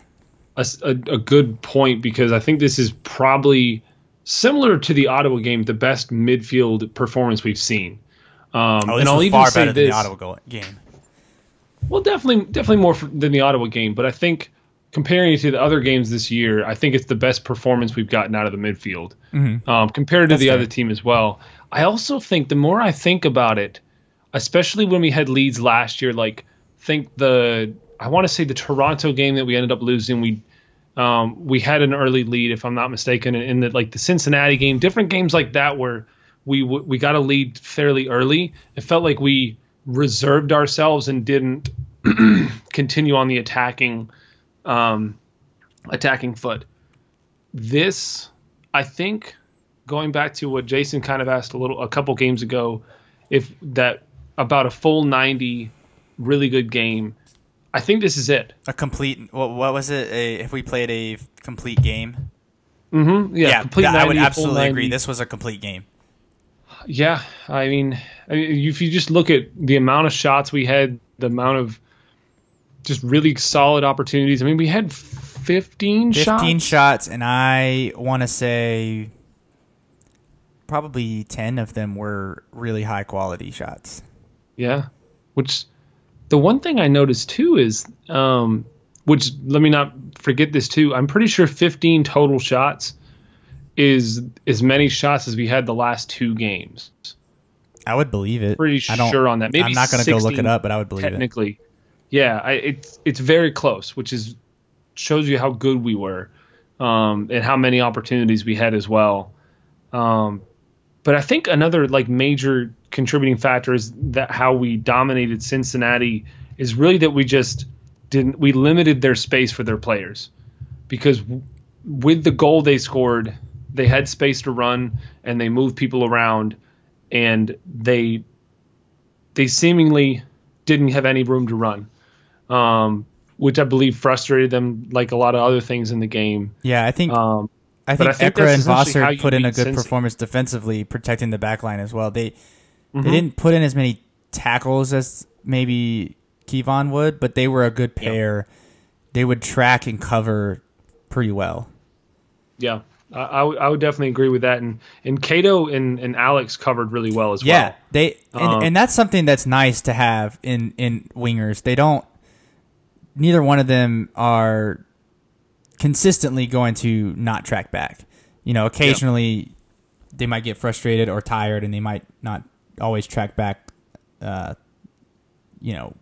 a, a- good point because I think this is probably similar to the Ottawa game, the best midfield performance we've seen. Um, Oh, this and I'll even far say better than the this- Ottawa game. Well, definitely, definitely more f- than the Ottawa game, but I think comparing it to the other games this year, I think it's the best performance we've gotten out of the midfield um, compared to That's the fair. other team as well. I also think the more I think about it, especially when we had leads last year, like think the I want to say the Toronto game that we ended up losing, we um, we had an early lead if I'm not mistaken, in the like the Cincinnati game, different games like that where we we got a lead fairly early. It felt like we reserved ourselves and didn't [CLEARS THROAT] continue on the attacking um, attacking foot. This, I think, going back to what Jason kind of asked a little a couple games ago, if that about a full 90 really good game, I think this is it. A complete. What, what was it? A, if we played a complete game, Mm-hmm. Yeah, complete th- I would 90, absolutely 90. agree. This was a complete game. Yeah, I mean, I mean, if you just look at the amount of shots we had, the amount of just really solid opportunities. I mean, we had 15, 15 shots. shots, and I want to say probably 10 of them were really high quality shots. Yeah, which the one thing I noticed too is, um, which let me not forget this too. I'm pretty sure 15 total shots is as many shots as we had the last two games. I would believe it. Pretty sure on that. Maybe I'm not going to go look it up, but I would believe it. technically. Yeah, I, it's it's very close, which is shows you how good we were, um, and how many opportunities we had as well. Um, but I think another like major contributing factor is that how we dominated Cincinnati is really that we just didn't we limited their space for their players because w- with the goal they scored they had space to run and they moved people around and they they seemingly didn't have any room to run. Um, which I believe frustrated them like a lot of other things in the game. Yeah, I think Um, I think, think Ekra and essentially how Vossard you put in a good Cincy. performance defensively, protecting the back line as well. They Mm-hmm. they didn't put in as many tackles as maybe Kevon would, but they were a good pair. They would track and cover pretty well. yeah, I, I would- I would definitely agree with that. And and Cato and, and Alex covered really well as Yeah, well. Yeah, they and, Um, and that's something that's nice to have in in wingers. They don't. Neither one of them are consistently going to not track back. You know, occasionally they might get frustrated or tired, and they might not always track back. Uh, you know,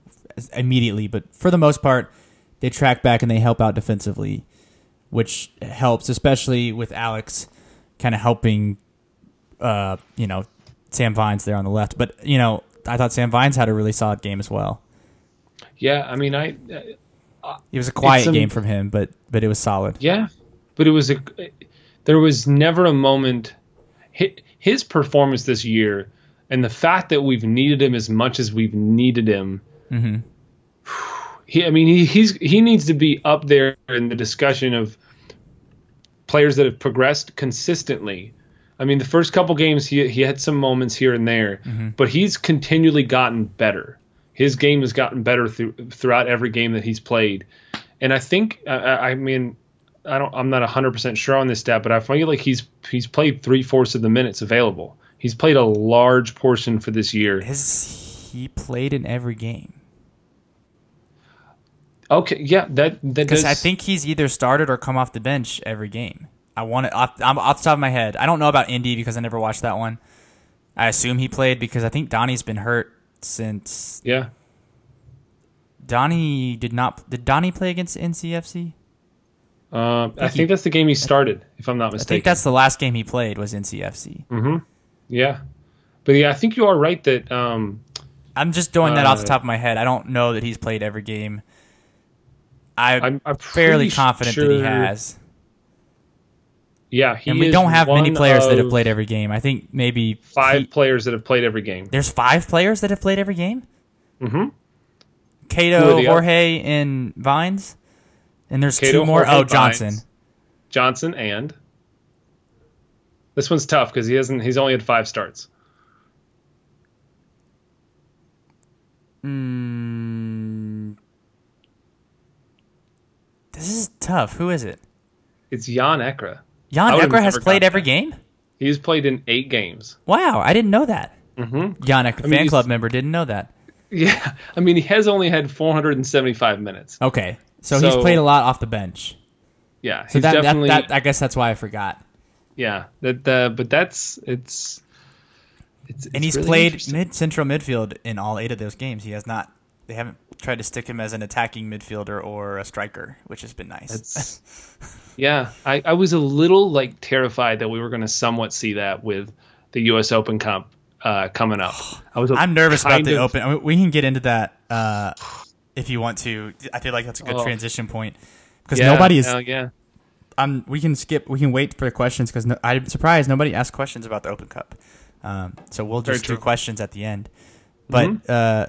immediately, but for the most part, they track back and they help out defensively, which helps, especially with Alex kind of helping uh, you know, Sam Vines there on the left. But you know, I thought Sam Vines had a really solid game as well. Yeah, I mean, I It was a quiet some- game from him, but but it was solid. Yeah, but it was a. There was never a moment. His performance this year, and the fact that we've needed him as much as we've needed him. Mm-hmm. He, I mean, he, he's he needs to be up there in the discussion of players that have progressed consistently. I mean, the first couple games he he had some moments here and there, mm-hmm. but he's continually gotten better. His game has gotten better through, throughout every game that he's played, and I think I, I mean I don't I'm not hundred percent sure on this stat, but I feel like he's he's played three fourths of the minutes available. He's played a large portion for this year. Has he played in every game? Okay, yeah, that that Because. I think he's either started or come off the bench every game. I want it off, I'm off the top of my head. I don't know about Indy because I never watched that one. I assume he played because I think Donnie's been hurt since yeah. Donnie did not. Did Donnie play against NCFC? Uh, I he- think that's the game he started, if I'm not mistaken. I think that's the last game he played was NCFC. Mm-hmm. yeah, but yeah, I think you are right that um, I'm just doing that off the Uh, top of my head. I don't know that he's played every game. I, I'm, I'm fairly confident that he has. Yeah, he And we don't have many players that have played every game. I think maybe five he- players that have played every game. there's five players that have played every game. Mm-hmm. Cato, Jorge, and Vines. And there's Cato, two more. Jorge, oh, Johnson. Vines. Johnson and this one's tough because he hasn't. He's only had five starts. Mm, this is tough. Who is it? It's Jan Ekra. Jan I Ekra has played every that. game. He's played in eight games. Wow, I didn't know that. Mm-hmm. Jan Ekra, mean, fan club member, didn't know that. Yeah, I mean he has only had 475 minutes. Okay, so, he's played a lot off the bench. Yeah, So he's that, that, definitely that I guess that's why I forgot. yeah. That uh, but that's it's. It's, And he's really played mid central midfield in all eight of those games. He has not. They haven't tried to stick him as an attacking midfielder or a striker, which has been nice. [LAUGHS] Yeah, I, I was a little like terrified that we were going to somewhat see that with the U.S. Open Cup uh, coming up. I was. a- I'm nervous about the of- open. I mean, we can get into that uh, if you want to. I feel like that's a good Oh. transition point because Yeah, nobody is. uh, yeah, um, we can skip. We can wait for the questions because no, I'm surprised nobody asked questions about the Open Cup. Um, so we'll just do. Mm-hmm. questions at the end. But uh,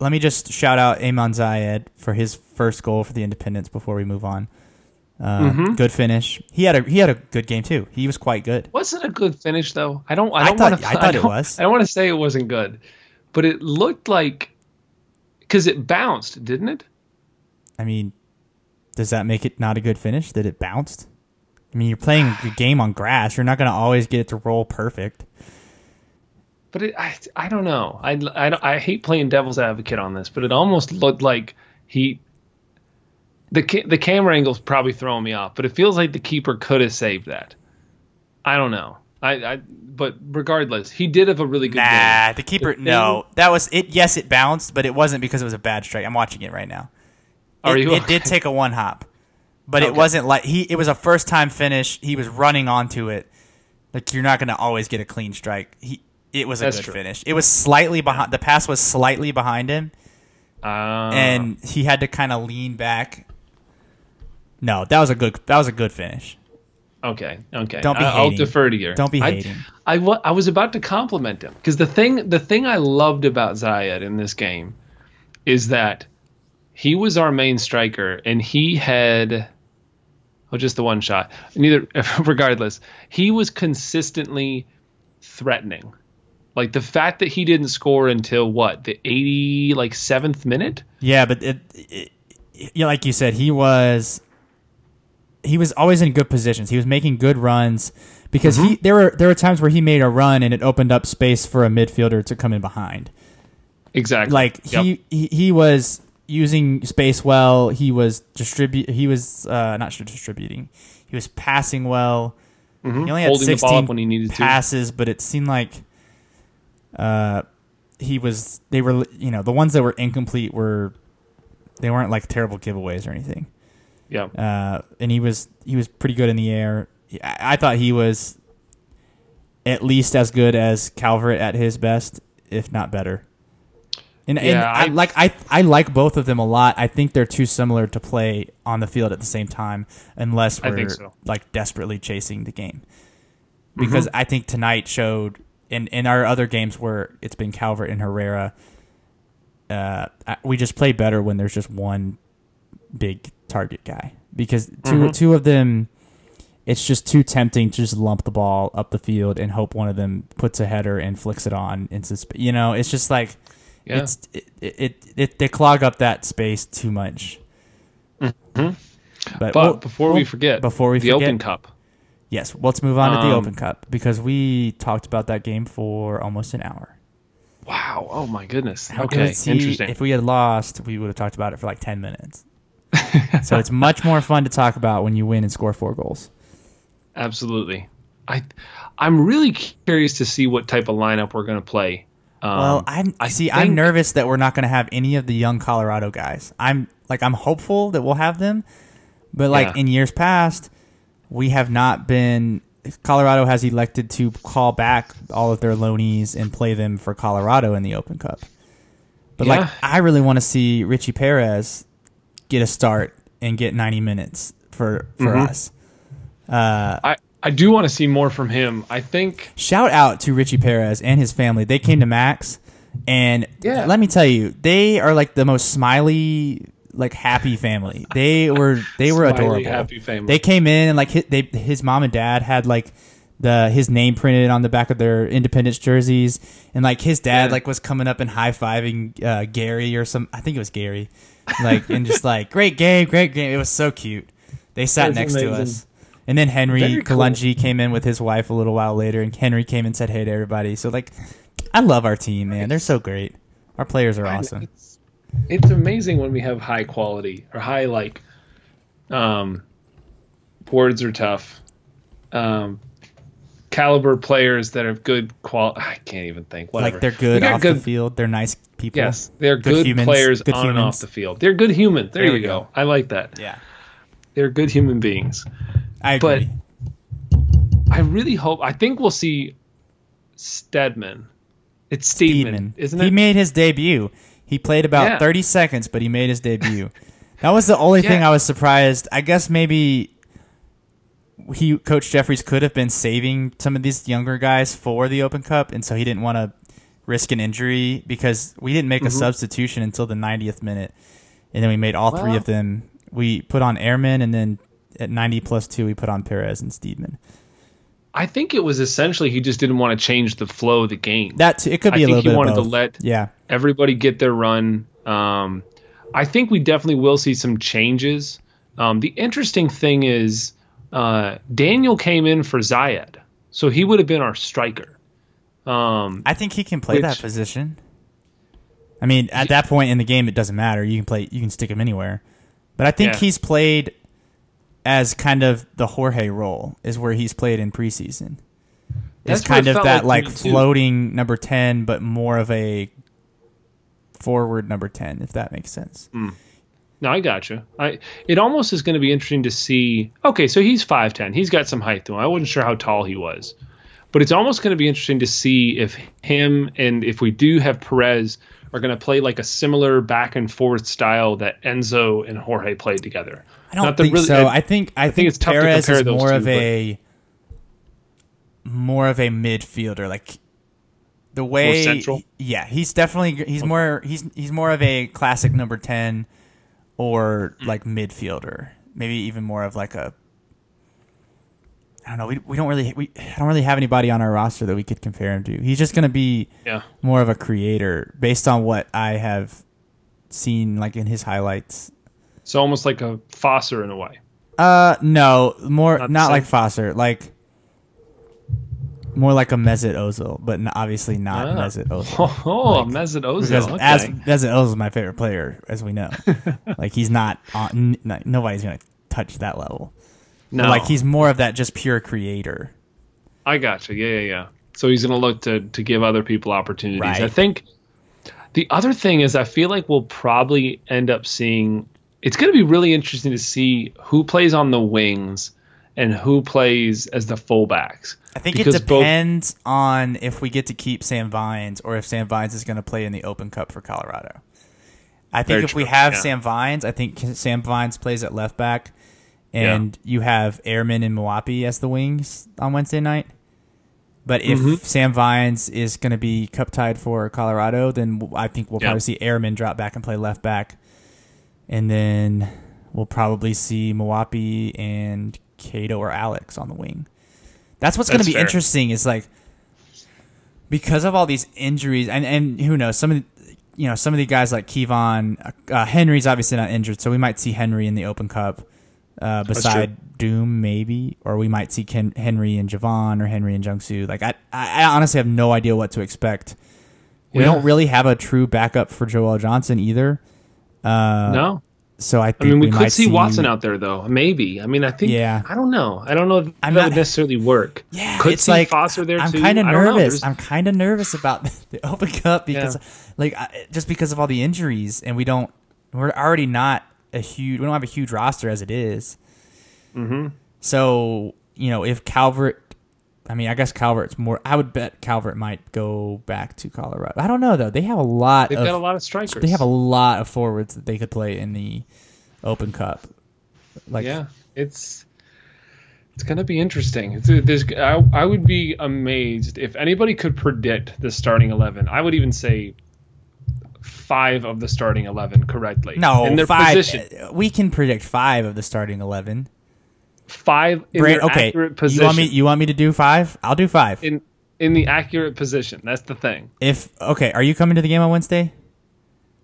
let me just shout out Amon Zayed for his first goal for the Independents before we move on. Uh, Mhm. Good finish. He had a he had a good game too. He was quite good. wasn't a good finish though. I don't. I I don't thought- want to. [LAUGHS] I thought it was. I don't want to say it wasn't good, but it looked like because it bounced, didn't it? I mean, does that make it not a good finish that it bounced? I mean, you're playing a [SIGHS] game on grass. You're not going to always get it to roll perfect. But it, I, I don't know. I, I, I hate playing devil's advocate on this, but it almost looked like he. The ca- the camera angle's probably throwing me off, but it feels like the keeper could have saved that. I don't know. I, I but regardless, he did have a really good Nah, game. the keeper. thing- no, that was it. Yes, it bounced, but it wasn't because it was a bad strike. I'm watching it right now. Are it, you it did take a one hop, but it wasn't like he. It was a first time finish. He was running onto it. Like you're not going to always get a clean strike. He. It was a That's good true. finish. It was slightly behind. The pass was slightly behind him, Uh, and he had to kind of lean back. No, that was a good. That was a good finish. Okay, okay. Don't be I, I'll defer to you. Don't be I, hating. I, I was about to compliment him because the thing the thing I loved about Zayed in this game is that he was our main striker and he had oh just the one shot. Neither [LAUGHS] regardless, he was consistently threatening. Like the fact that he didn't score until what the eighty like seventh minute. Yeah, but it, it, yeah, like you said, he was he was always in good positions. He was making good runs because he there were there were times where he made a run and it opened up space for a midfielder to come in behind. Exactly. Like Yep. he, he he was using space well. He was distribute. He was uh, not sure distributing. He was passing well. He only had Holding 16 when he needed to. passes, but it seemed like uh, he was. They were you know the ones that were incomplete were they weren't like terrible giveaways or anything. yeah. Uh, and he was he was pretty good in the air. I, I thought he was at least as good as Calvert at his best, if not better. And, and Yeah, I, I- like I I like both of them a lot. I think they're too similar to play on the field at the same time, unless we're so. like desperately chasing the game. Because Mm-hmm. I think tonight showed in in our other games where it's been Calvert and Herrera. Uh, we just play better when there's just one big target guy because 2 Mm-hmm. two of them it's just too tempting to just lump the ball up the field and hope one of them puts a header and flicks it on into sp- you know it's just like Yeah. it's it, it, it they clog up that space too much but, Mm-hmm. But we'll- before we we'll- forget, before we the forget Open Cup. Yes let's move on to the Um, open cup because we talked about that game for almost an hour Wow. Oh my goodness. How okay. See, Interesting. If we had lost, we would have talked about it for like 10 minutes. [LAUGHS] so it's much more fun to talk about when you win and score four goals. Absolutely. I I'm really curious to see what type of lineup we're going to play. Um, Well, I'm I see. I'm think- nervous that we're not going to have any of the young Colorado guys. I'm like I'm hopeful that we'll have them, but like Yeah. in years past, we have not been. Colorado has elected to call back all of their loanees and play them for Colorado in the Open Cup. But like, I really want to see Richie Perez get a start and get 90 minutes for for Mm-hmm. us. Uh, I I do want to see more from him. I think shout out to Richie Perez and his family. They came to Max, and Yeah. let me tell you, they are like the most smiley, like happy family. They were they were Smiley, adorable. They came in and like his, they his mom and dad had like the his name printed on the back of their Independence jerseys, and like his dad Yeah. like was coming up and high fiving uh, Gary or some. I think it was Gary, like and just like [LAUGHS] great game, great game. It was so cute. They sat next to us. And then Henry Very cool. Kalungi came in with his wife a little while later, and Henry came and said hey to everybody. So like, I love our team, man. They're so great. Our players are awesome. It's, it's amazing when we have high quality or high like um words are tough. Um caliber players that have good qual I can't even think. Whatever. Like they're good off the field. They're nice people. Yes, they're good, humans, players good on and off the field. They're good humans. There, There you go. go. I like that. Yeah, They're good human beings. I agree. But. I really hope. I think we'll see Stedman. It's Steedman, Steedman. isn't it? He made his debut. He played about Yeah. 30 seconds, but he made his debut. that was the only thing I was surprised. I guess maybe he Coach Jeffries could have been saving some of these younger guys for the Open Cup, and so he didn't want to risk an injury because we didn't Mm-hmm. make a substitution until the 90th minute, and then we made all three of them. We put on Airman, and then at 90 plus two, we put on Perez and Steedman. I think it was essentially he just didn't want to change the flow of the game. That's it could be a good idea. I think he wanted to let- yeah. everybody get their run. Um, I think we definitely will see some changes. Um, the interesting thing is uh, Daniel came in for Zayed, so he would have been our striker. Um, I think he can play that position. I mean, at that point in the game, it doesn't matter. You can play. You can stick him anywhere. But I think Yeah. he's played as kind of the Jorge role is where he's played in preseason. It's That's kind it of that like like floating number ten, but more of a forward number ten, if that makes sense. Mm. no, I gotcha. I it almost is going to be interesting to see. Okay, so he's five ten. He's got some height to him. I wasn't sure how tall he was, but it's almost going to be interesting to see if him and if we do have Perez are going to play like a similar back and forth style that Enzo and Jorge played together, I don't Not the think really- so. I- I think I, think think it's tough to Perez compare is those more two, of but- a more of a midfielder. Like the way, central? yeah, he's definitely he's more he's he's more of a classic number ten or Hmm. like midfielder. Maybe even more of like a. I don't know. We, we don't really we I don't really have anybody on our roster that we could compare him to. He's just gonna be Yeah. more of a creator based on what I have seen like in his highlights. So almost like a Fosser in a way. Uh, no, more Not not, like Fosser, like more like a Mesut Ozil, but obviously not Ah. Mesut Ozil. [LAUGHS] Oh, Mesut Ozil. Because Okay. as Mesut Ozil is my favorite player, as we know. [LAUGHS] like he's not on. N- nobody's gonna touch that level. no, But, like he's more of that just pure creator. I gotcha. Yeah, yeah, yeah. So he's going to look to to give other people opportunities. Right. I think the other thing is I feel like we'll probably end up seeing. It's going to be really interesting to see who plays on the wings and who plays as the fullbacks. I think Because it both- depends on if we get to keep Sam Vines or if Sam Vines is going to play in the Open Cup for Colorado. I think Very if we have yeah. Sam Vines, I think Sam Vines plays at left back, and you have Airman and Moapi as the wings on Wednesday night. But if Mm-hmm. Sam Vines is going to be cup tied for Colorado, then I think we'll Yeah. probably see Airman drop back and play left back, and then we'll probably see Mwapi and Cato or Alex on the wing. That's what's going to be fair. interesting. Is like because of all these injuries, and and who knows some of the, you know some of the guys like Kevon uh, Henry's obviously not injured, so we might see Henry in the Open Cup uh, beside Doom maybe, or we might see Ken, Henry and Javon or Henry and Jungsu. Like I, I I honestly have no idea what to expect. We Yeah. don't really have a true backup for Joel Johnson either. Uh, no, so I I mean we, we could might see, Watson out there though. Maybe. I mean, I think. Yeah. I don't know. I don't know if I'm that not- would necessarily work. Yeah, could it's see like Foster there too? I'm too. kind of I don't know. nervous. I'm kind of nervous about [LAUGHS] the Open Cup because, Yeah. like, I, just because of all the injuries, and we don't, we're already not a huge, we don't have a huge roster as it is. Mm-hmm. So you know, if Calvert, I mean, I guess Calvert's more. I would bet Calvert might go back to Colorado. I don't know though. They have a lot They've of got a lot of strikers. they have a lot of forwards that they could play in the Open Cup. Like, yeah, it's it's gonna be interesting. I, I would be amazed if anybody could predict the starting eleven. I would even say five of the starting eleven correctly. no, in their five. position, We can predict five of the starting eleven. Five in Brand, okay, accurate you position. want me? You want me to do five? I'll do five. in in the accurate position. That's the thing. If okay, are you coming to the game on Wednesday?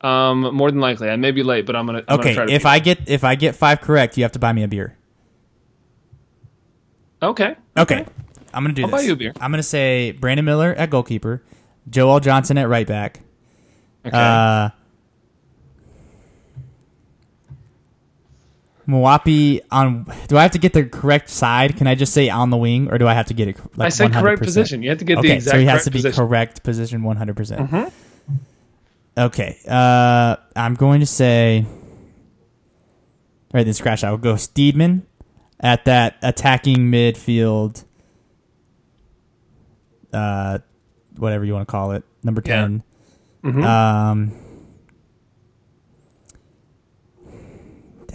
Um, more than likely, I may be late, but I'm gonna. I'm Okay, gonna try to if I get if I get five correct, you have to buy me a beer. okay, Okay, I'm gonna do I'll this. buy you a beer. I'm gonna say Brandon Miller at goalkeeper, Joel Johnson at right back. okay. Uh, Mwapi on. Do I have to get the correct side? Can I just say on the wing, or do I have to get it? Like I said correct 100%? position. You have to get the Okay, exact so he has to be position. Mm-hmm. correct position 100. percent Okay, uh, I'm going to say. All right, then scratch out. We'll go Steedman at that attacking midfield. Uh, whatever you want to call it, number Yeah. 10 Mhm. Um,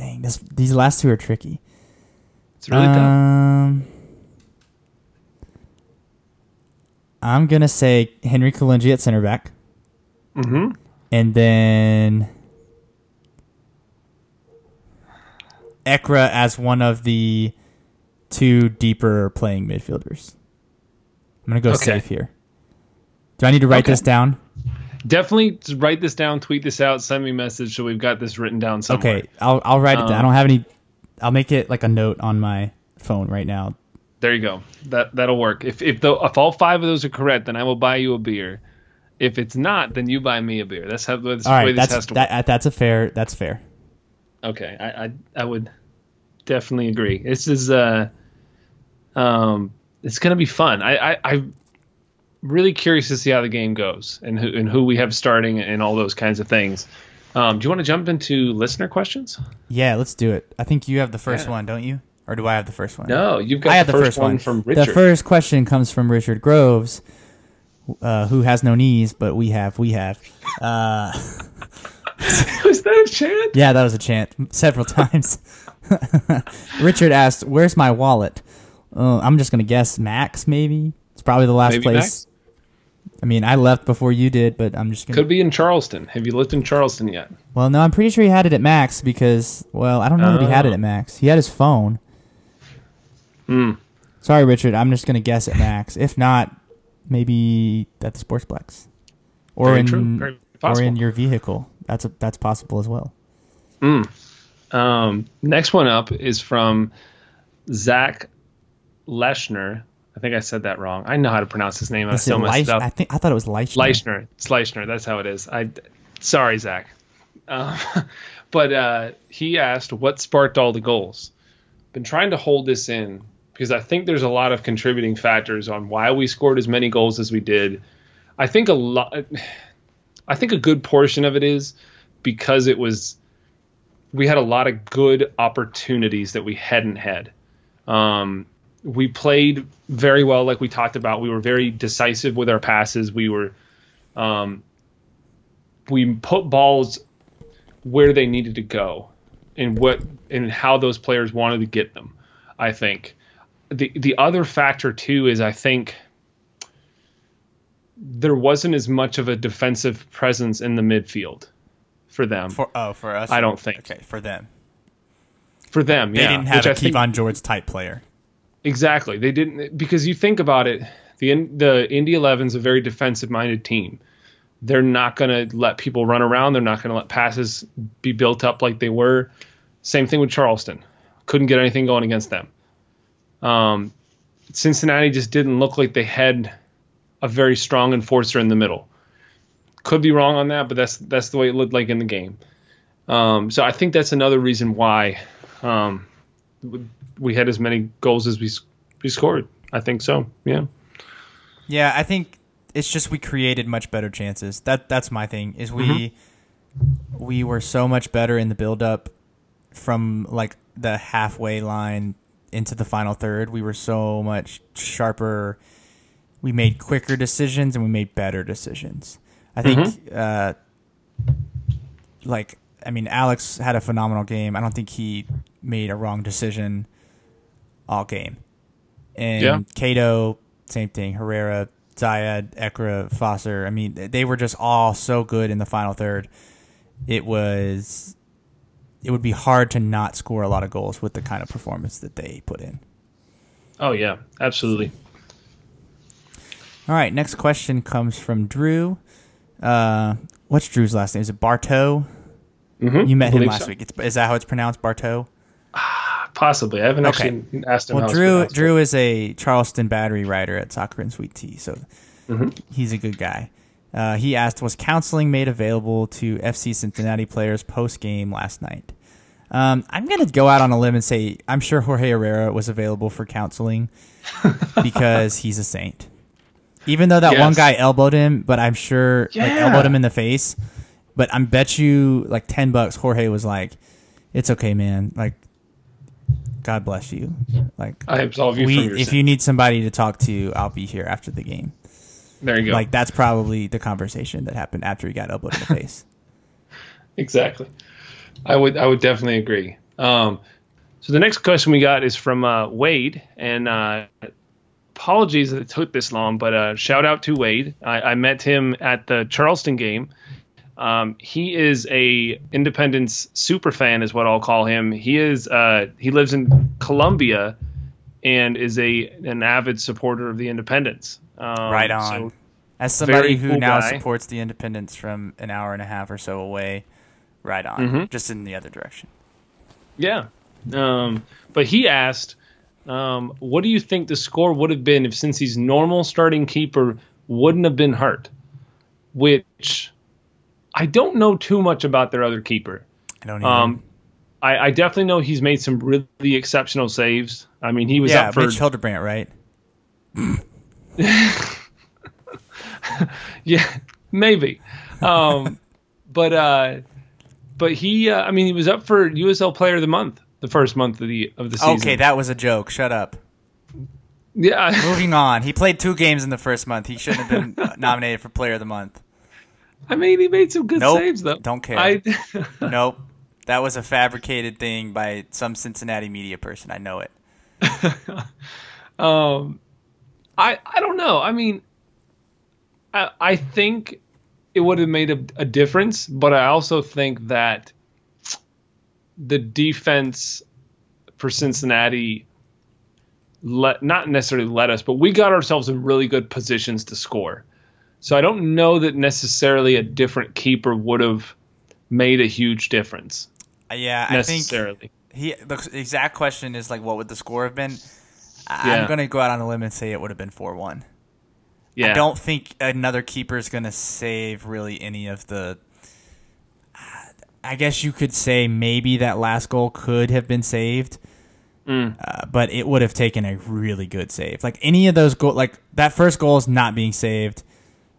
dang, this these last two are tricky. It's really tough. um, I'm gonna say Henry Kalungi at center back, Mm-hmm. and then Ekra as one of the two deeper playing midfielders. I'm gonna go Okay. safe here. Do I need to write Okay. this down? Definitely write this down, tweet this out, send me a message so we've got this written down somewhere. Okay, I'll I'll write it down. I Um, don't have any. I'll make it like a note on my phone right now. There you go. That that'll work. If if the if all five of those are correct, then I will buy you a beer. If it's not, then you buy me a beer. That's how that's All the way this that's has to that, that's a fair. That's fair. Okay, I, I I would definitely agree. This is uh um it's gonna be fun. I I I'm really curious to see how the game goes and who and who we have starting and all those kinds of things. Um, do you want to jump into listener questions? Yeah, let's do it. I think you have the first Yeah. one, don't you? Or do I have the first one? No, you've got I have the, first, one, from Richard. The first question comes from Richard Groves, uh, who has no knees, but we have. We have. Uh, [LAUGHS] Was that a chant? Yeah, that was a chant several times. [LAUGHS] Richard asked, "Where's my wallet?" Uh, I'm just gonna guess Max. Maybe it's probably the last Maybe place. Max? I mean, I left before you did, but I'm just gonna. Could be in Charleston. Have you lived in Charleston yet? Well, no, I'm pretty sure he had it at Max because, well, I don't know that he had it Oh. at Max. He had his phone. Hmm. Sorry, Richard. I'm just gonna guess at Max. If not, maybe at the Sportsplex, or Very in or in your vehicle. That's a, that's possible as well. Hmm. Um, next one up is from Zach Leschner. I think I said that wrong. I know how to pronounce his name. I still messed Leich- it up. I think I thought it was Leichner. Leichner. It's Leichner. That's how it is. I sorry, Zach. Um, [LAUGHS] but uh, he asked what sparked all the goals. Been trying to hold this in because I think there's a lot of contributing factors on why we scored as many goals as we did. I think a lot. I think a good portion of it is because it was we had a lot of good opportunities that we hadn't had. Um, we played very well, like we talked about. We were very decisive with our passes. We were, um, we put balls where they needed to go, and what and how those players wanted to get them. I think the the other factor too is I think there wasn't as much of a defensive presence in the midfield for them. For oh, for us, I don't think. Okay, for them, for them, they yeah, didn't have which a Kevon George type player. Exactly. They didn't because you think about it, the the Indy 11's a very defensive minded team. They're not going to let people run around. They're not going to let passes be built up like they were. Same thing with Charleston. Couldn't get anything going against them. Um, Cincinnati just didn't look like they had a very strong enforcer in the middle. Could be wrong on that, but that's that's the way it looked like in the game. Um, so I think that's another reason why um, we had as many goals as we we scored. I think so. Yeah. Yeah, I think it's just we created much better chances. That that's my thing. Is we Mm-hmm. we were so much better in the build up from like the halfway line into the final third. We were so much sharper. We made quicker decisions and we made better decisions. I think Mm-hmm. uh like I mean Alex had a phenomenal game. I don't think he made a wrong decision all game. And Yeah. Cato, same thing. Herrera, Zayed, Ekra, Foster. I mean, they were just all so good in the final third. It was, it would be hard to not score a lot of goals with the kind of performance that they put in. Oh yeah, absolutely. All right, next question comes from Drew. Uh, what's Drew's last name? Is it Bartow? Mhm, You met him last so. week. It's, is that how it's pronounced, Bartow? Possibly. I haven't Okay. actually asked him. Well, Drew Drew is a Charleston battery rider at Soccer and Sweet Tea, so Mm-hmm. he's a good guy. Uh, he asked, "Was counseling made available to FC Cincinnati players post game last night?" Um, I'm gonna go out on a limb and say I'm sure Jorge Herrera was available for counseling [LAUGHS] because he's a saint. Even though that one guy elbowed him, but I'm sure like, elbowed him in the face. But I bet you like ten bucks. Jorge was like, "It's okay, man. Like, God bless you. Like, I absolve you we from your if sin. you need somebody to talk to, I'll be here after the game." There you go. Like that's probably the conversation that happened after he got elbowed in the face. [LAUGHS] exactly. I would I would definitely agree. Um, so the next question we got is from uh, Wade, and uh, apologies that it took this long, but uh, shout out to Wade. I, I met him at the Charleston game. Um, he is a Independence super fan, is what I'll call him. He is uh, he lives in Columbia and is a an avid supporter of the Independence. Um, right on. so- As somebody who cool now guy. supports the Independence from an hour and a half or so away, right on. Mhm. Just in the other direction. Yeah. Um, but he asked, um, what do you think the score would have been if since Cincy's normal starting keeper wouldn't have been hurt? Which I don't know too much about their other keeper. I don't even. Um, I, I definitely know he's made some really exceptional saves. I mean, he was yeah, up for Mitch Hildebrandt, right? [LAUGHS] yeah, maybe. Um, [LAUGHS] but uh, but he, uh, I mean, he was up for USL Player of the Month the first month of the of the season. Okay, that was a joke. Shut up. yeah. [LAUGHS] Moving on. He played two games in the first month. He shouldn't have been nominated for Player of the Month. I mean, he made some good Nope. saves though. Don't care. I, [LAUGHS] [LAUGHS] Nope. That was a fabricated thing by some Cincinnati media person. I know it. [LAUGHS] um, I I don't know. I mean, I I think it would have made a, a difference, but I also think that the defense for Cincinnati let not necessarily let us, but we got ourselves in really good positions to score. So I don't know that necessarily a different keeper would have made a huge difference Uh, yeah, I think necessarily. he. The exact question is like, what would the score have been? Yeah. I'm gonna go out on a limb and say it would have been four one. yeah. I don't think another keeper is going to save really any of the. I guess you could say maybe that last goal could have been saved, Mm. uh, but it would have taken a really good save. Like any of those goal, like that first goal is not being saved.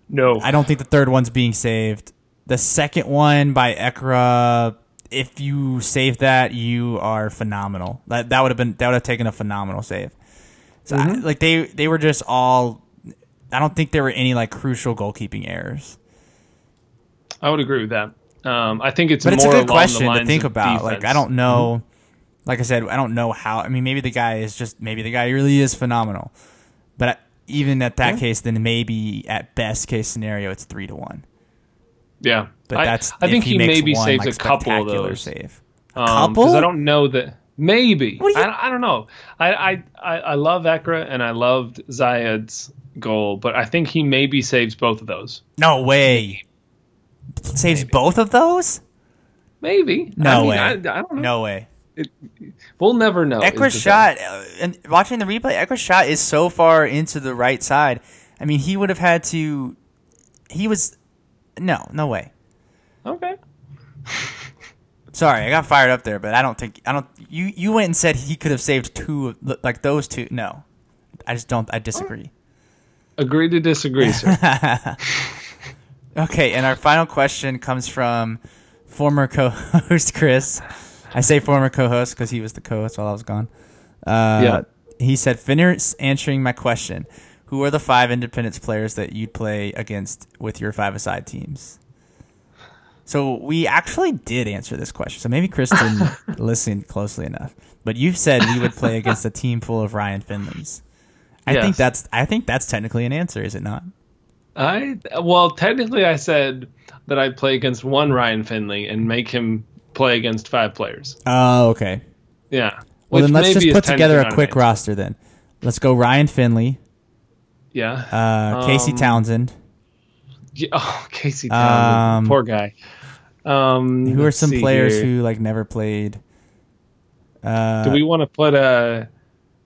No. I don't think the third one's being saved. The second one by Ekra, if you save that, you are phenomenal. That that would have been that would have taken a phenomenal save. So I, like they they were just all. I don't think there were any like crucial goalkeeping errors. I would agree with that. Um, I think it's But it's a good question to think about. Like. I don't know. Like I said, I don't know how. I mean, maybe the guy is just maybe the guy really is phenomenal, but I- even at that Yeah. case, then maybe at best case scenario, it's three to one. Yeah, But I, that's I think he, makes maybe one, saves like, a couple of those. Save. Um, couple? Because I don't know that maybe. You- I, I don't know. I, I I love Ekra and I loved Zayed's goal, but I think he maybe saves both of those. No way. Saves both of those? Maybe. No I mean, way. I, I don't know. No way. We'll never know. is the Ekra's thing. shot, uh, and watching the replay, Ekra's shot is so far into the right side. I mean, he would have had to. He was. No, no way. Okay. [LAUGHS] Sorry, I got fired up there, but I don't think I don't. You you went and said he could have saved two, of like those two. No, I just don't. I disagree. Agree to disagree, sir. [LAUGHS] Okay, and our final question comes from former co-host Chris. I say former co-host because he was the co-host while I was gone. Uh, Yeah. He said, "Finish answering my question. Who are the five Independence players that you'd play against with your five-a-side teams?" So we actually did answer this question. So maybe Chris didn't [LAUGHS] listen closely enough. But you've said we would play against a team full of Ryan Finleys. I think that's I think that's technically an answer, is it not? I well, technically, I said that I'd play against one Ryan Finley and make him play against five players. Oh, okay. Yeah. Well, then let's just put together a quick roster. Then let's go Ryan Finley, Yeah. uh, Casey Um, Townsend. Yeah, [LAUGHS] Oh, Casey Townsend, Um, poor guy. Um, Who are some players here. who like never played? Uh, Do we want to put a?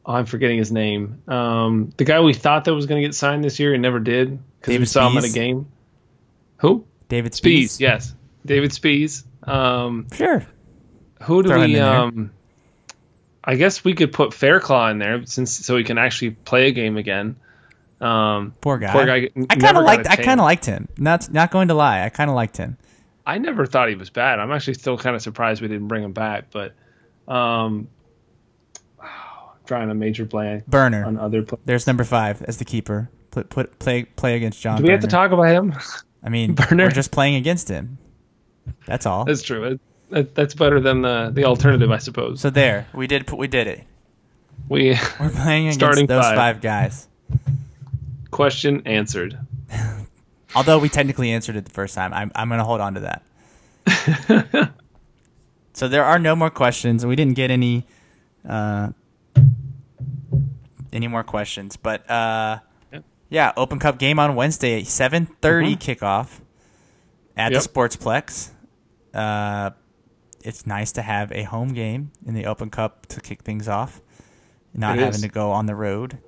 Oh, I'm forgetting his name. Um, the guy we thought that was going to get signed this year and never did because we saw him at a game. Who? David Spees. Spees? Yes, David Spees. Um, Sure. who do Throw we? Um, I guess we could put Fairclaw in there since so he can actually play a game again. Um, Poor guy. Poor guy. I kind of liked. I kind of liked him. Not not going to lie. I kind of liked him. I never thought he was bad. I'm actually still kind of surprised we didn't bring him back, but um, trying a major play Burner. on other players. There's number five as the keeper. Put put play play against John. Do we have to talk about him? I mean, [LAUGHS] Burner? we're just playing against him. That's all. That's true. That, that's better than the the alternative, I suppose. So there, we did. put- We did it. we [LAUGHS] We're playing against Starting those five. five guys. question answered. [LAUGHS] Although we technically answered it the first time, I'm I'm gonna hold on to that. [LAUGHS] so there are no more questions. We didn't get any uh, any more questions, but uh, Yep. yeah, Open Cup game on Wednesday, seven kickoff at Yep. the Sportsplex. Uh, it's nice to have a home game in the Open Cup to kick things off, not It having is. to go on the road.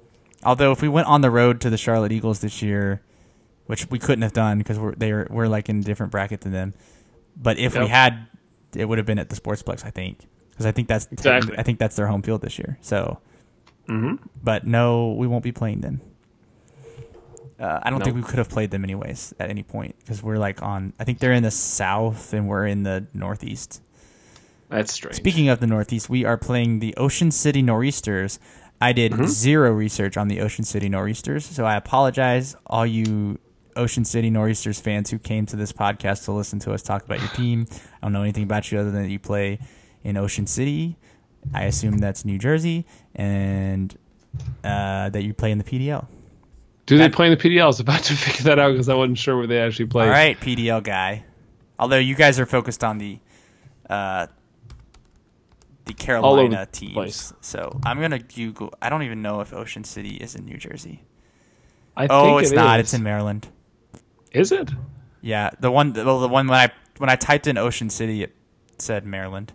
Although if we went on the road to the Charlotte Eagles this year, which we couldn't have done because we're they're we're like in a different bracket than them. But if we had, it would have been at the Sportsplex, I think, because I think that's Exactly. I think that's their home field this year. So, hmm but no, we won't be playing them. Uh, I don't think we could have played them anyways at any point because we're like on. I think they're in the south and we're in the northeast. That's strange. Speaking of the Northeast, we are playing the Ocean City Nor'easters. I did Mhm. zero research on the Ocean City Nor'easters, so I apologize, all you Ocean City Nor'easters fans who came to this podcast to listen to us talk about your team. I don't know anything about you other than that you play in Ocean City. I assume that's New Jersey, and uh, that you play in the PDL. Do they play in the PDL? I was about to [LAUGHS] figure that out because I wasn't sure where they actually play. All right, PDL guy. Although you guys are focused on the uh, the Carolina the teams, place. so I'm gonna Google. I don't even know if Ocean City is in New Jersey. I Oh, think it's it not. is. It's in Maryland. Is it? Yeah, the one. Well, the one when I when I typed in Ocean City, it said Maryland.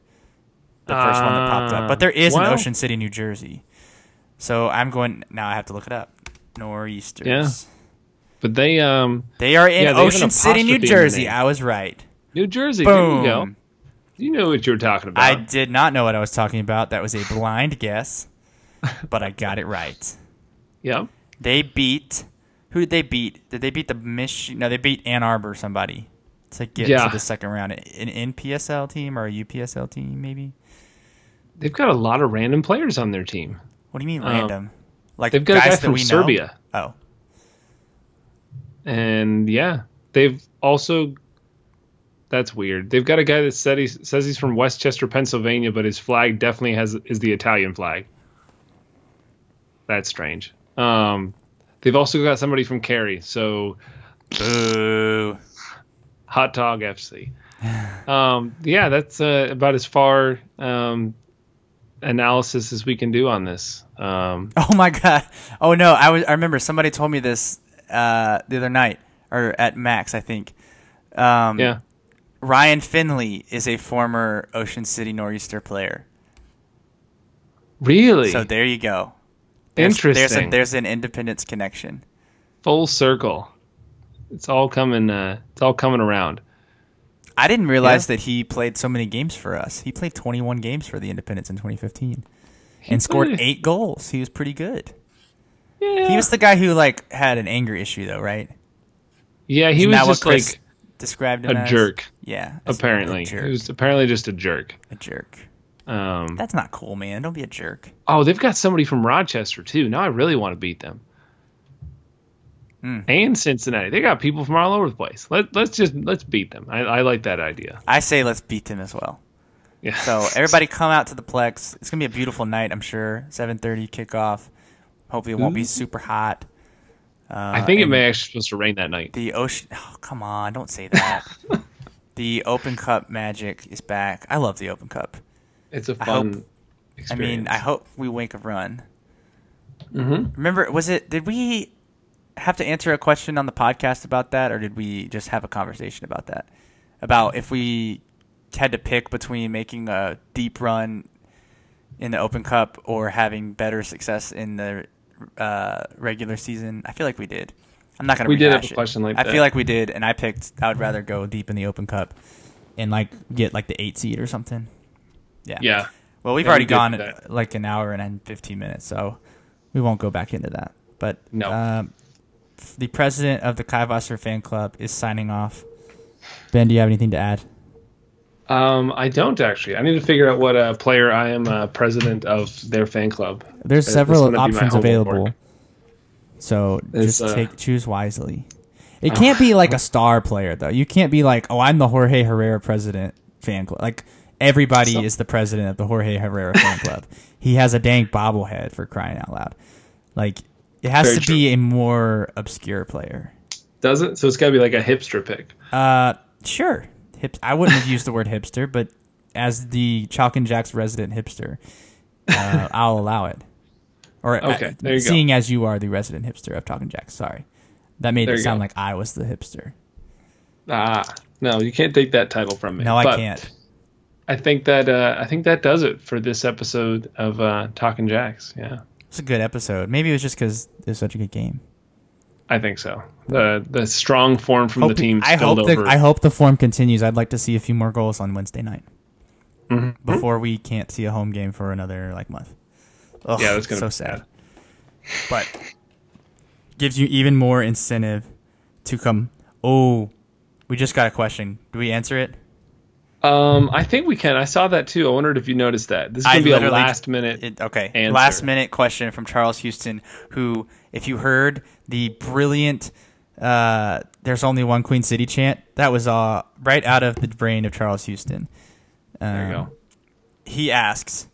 The first one that popped up, but there is an. Ocean City, New Jersey. So I'm going now. I have to look it up. Nor'easters. Yeah. But they um They are in Yeah, they Ocean City, New apostrophe in their Jersey. I was right. New Jersey. There you. Boom. You knew what you were talking about. I did not know what I was talking about. That was a blind guess, but I got it right. [LAUGHS] yeah. They beat. Who did they beat? Did they beat the Mich? No, they beat Ann Arbor. Somebody to get Yeah. to the second round. An NPSL team or a UPSL team, maybe. They've got a lot of random players on their team. What do you mean Um, random? Like They've got a guy from we know? Serbia. Oh, And yeah, they've also that's weird. They've got a guy that said he says he's from West Chester, Pennsylvania, but his flag definitely has is the Italian flag. That's strange. Um, they've also got somebody from Cary, so boo. hot dog FC. um, yeah, that's uh, about as far um, analysis as we can do on this. Um, [LAUGHS] Oh my god. Oh no, I was. I remember somebody told me this uh, the other night or at Max, I think. Um, yeah, Ryan Finley is a former Ocean City Nor'easter player. really So there you go. There's, interesting. There's, a, there's an Independence connection. Full circle. It's all coming. Uh, it's all coming around. I didn't realize that he played so many games for us. He played 21 games for the Independence in 2015 and scored played- eight goals. He was pretty good. Yeah, He was the guy who like had an anger issue though, right? yeah. He Isn't was that just like described a as? jerk. Yeah, Apparently, jerk. he was apparently just a jerk. a jerk. Um, That's not cool, man. Don't be a jerk. oh, they've got somebody from Rochester too. Now I really want to beat them. Hmm. And Cincinnati. They got people from all over the place. Let, let's just let's beat them. I, I like that idea. I say let's beat them as well. Yeah. So everybody come out to the Plex. It's gonna be a beautiful night, I'm sure. 7:30 kickoff. Hopefully it won't be super hot. Uh, I think it may actually supposed to rain that night. The ocean. Oh, come on! Don't say that. [LAUGHS] the Open Cup magic is back. I love the Open Cup. It's a fun hope- experience. I mean, I hope we wake a run. hmm Remember, was it? Did we have to answer a question on the podcast about that, or did we just have a conversation about that? About if we had to pick between making a deep run in the Open Cup or having better success in the uh, regular season. I feel like we did. I'm not gonna. We did have a it. question like I that. feel like we did, and I picked. I would rather go deep in the Open Cup and like get like the eight seed or something. Yeah. Yeah. Well, we've Yeah, already we gone like an hour and 15 minutes, so we won't go back into that. But No. um, the president of the Kaiwasser fan club is signing off. Ben, do you have anything to add? Um, I don't actually. I need to figure out what uh, player I am uh, president of their fan club. There's several this is gonna be my options available, work. so It's, just uh, take choose wisely. It can't be like a star player though. You can't be like, oh, I'm the Jorge Herrera president fan club. Like everybody So- is the president of the Jorge Herrera fan club. [LAUGHS] He has a dang bobblehead for crying out loud. Like it has Very to be a more obscure player. Does it? So it's got to be like a hipster pick. Uh, sure. Hip. I wouldn't have used the word hipster, but as the Talking Jacks resident hipster, uh, I'll allow it. Or Okay, uh, you go. seeing as you are the resident hipster of Talking Jacks, sorry, that made There it sound go. like I was the hipster. Ah, no, you can't take that title from me. No, I But can't. I think that uh, I think that does it for this episode of uh, Talking Jacks. Yeah, It's a good episode. Maybe it was just because it was such a good game. I think so. The the strong form from Hope- the team I hope the, over. I hope the form continues. I'd like to see a few more goals on Wednesday night Mhm. before we can't see a home game for another like month. Ugh, Yeah, that's gonna so be sad. sad. But gives you even more incentive to come. Oh, we just got a question. Do we answer it? Um, I think we can. I saw that too. I wondered if you noticed that. This is gonna be a last minute. It, okay. Answer. Last minute question from Charles Houston, who, if you heard the brilliant uh, "There's only one Queen City" chant. That was uh, right out of the brain of Charles Houston. Um, There you go. He asks,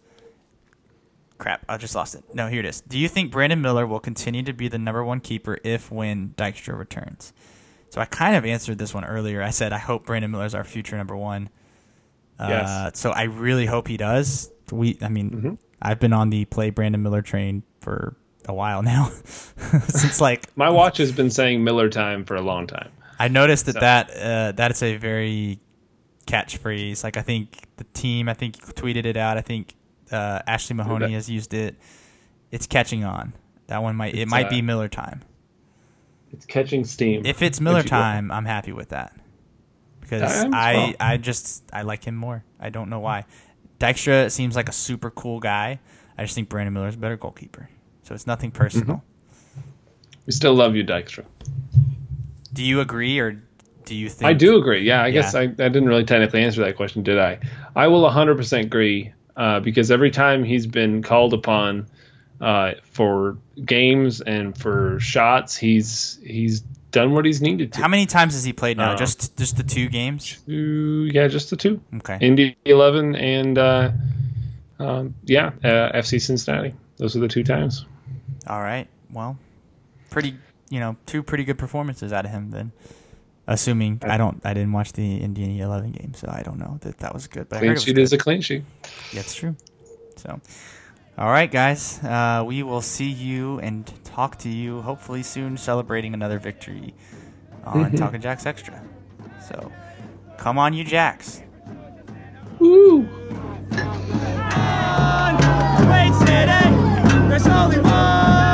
"Crap, I just lost it." No, here it is. Do you think Brandon Miller will continue to be the number one keeper if when Dykstra returns? So I kind of answered this one earlier. I said I hope Brandon Miller is our future number one. Uh, Yes. So I really hope he does. We, I mean, Mhm. I've been on the play Brandon Miller train for a while now, [LAUGHS] since like My watch has been saying Miller time for a long time. I noticed that So- that uh, that is a very catchphrase. Like I think the team, I think tweeted it out. I think uh, Ashley Mahoney has used it. It's catching on. That one might it might uh, be Miller time. It's catching steam. If it's Miller if you will. time, I'm happy with that because I I well. I just I like him more. I don't know why. Dykstra seems like a super cool guy. I just think Brandon Miller is a better goalkeeper. So it's nothing personal. Mm-hmm. We still love you, Dykstra. Do you agree or do you think I do agree. Yeah, I guess I, I didn't really technically answer that question, did I? I will 100% agree uh, because every time he's been called upon uh, for games and for shots, he's he's done what he's needed to. How many times has he played now? Uh, just just the two games? Two- yeah, just the two. Okay. Indy 11 and uh, um, yeah, uh, FC Cincinnati. Those are the two times. All right. Well, pretty, you know, two pretty good performances out of him then. Assuming I don't, I didn't watch the Indy 11 game, so I don't know that that was good. But I Clean heard it was sheet is a clean sheet. Yeah, it's true. So, all right, guys, uh, we will see you and talk to you hopefully soon, celebrating another victory on Mhm. Talking Jacks Extra. So, come on, you Jacks. Woo! Queen City, there's only one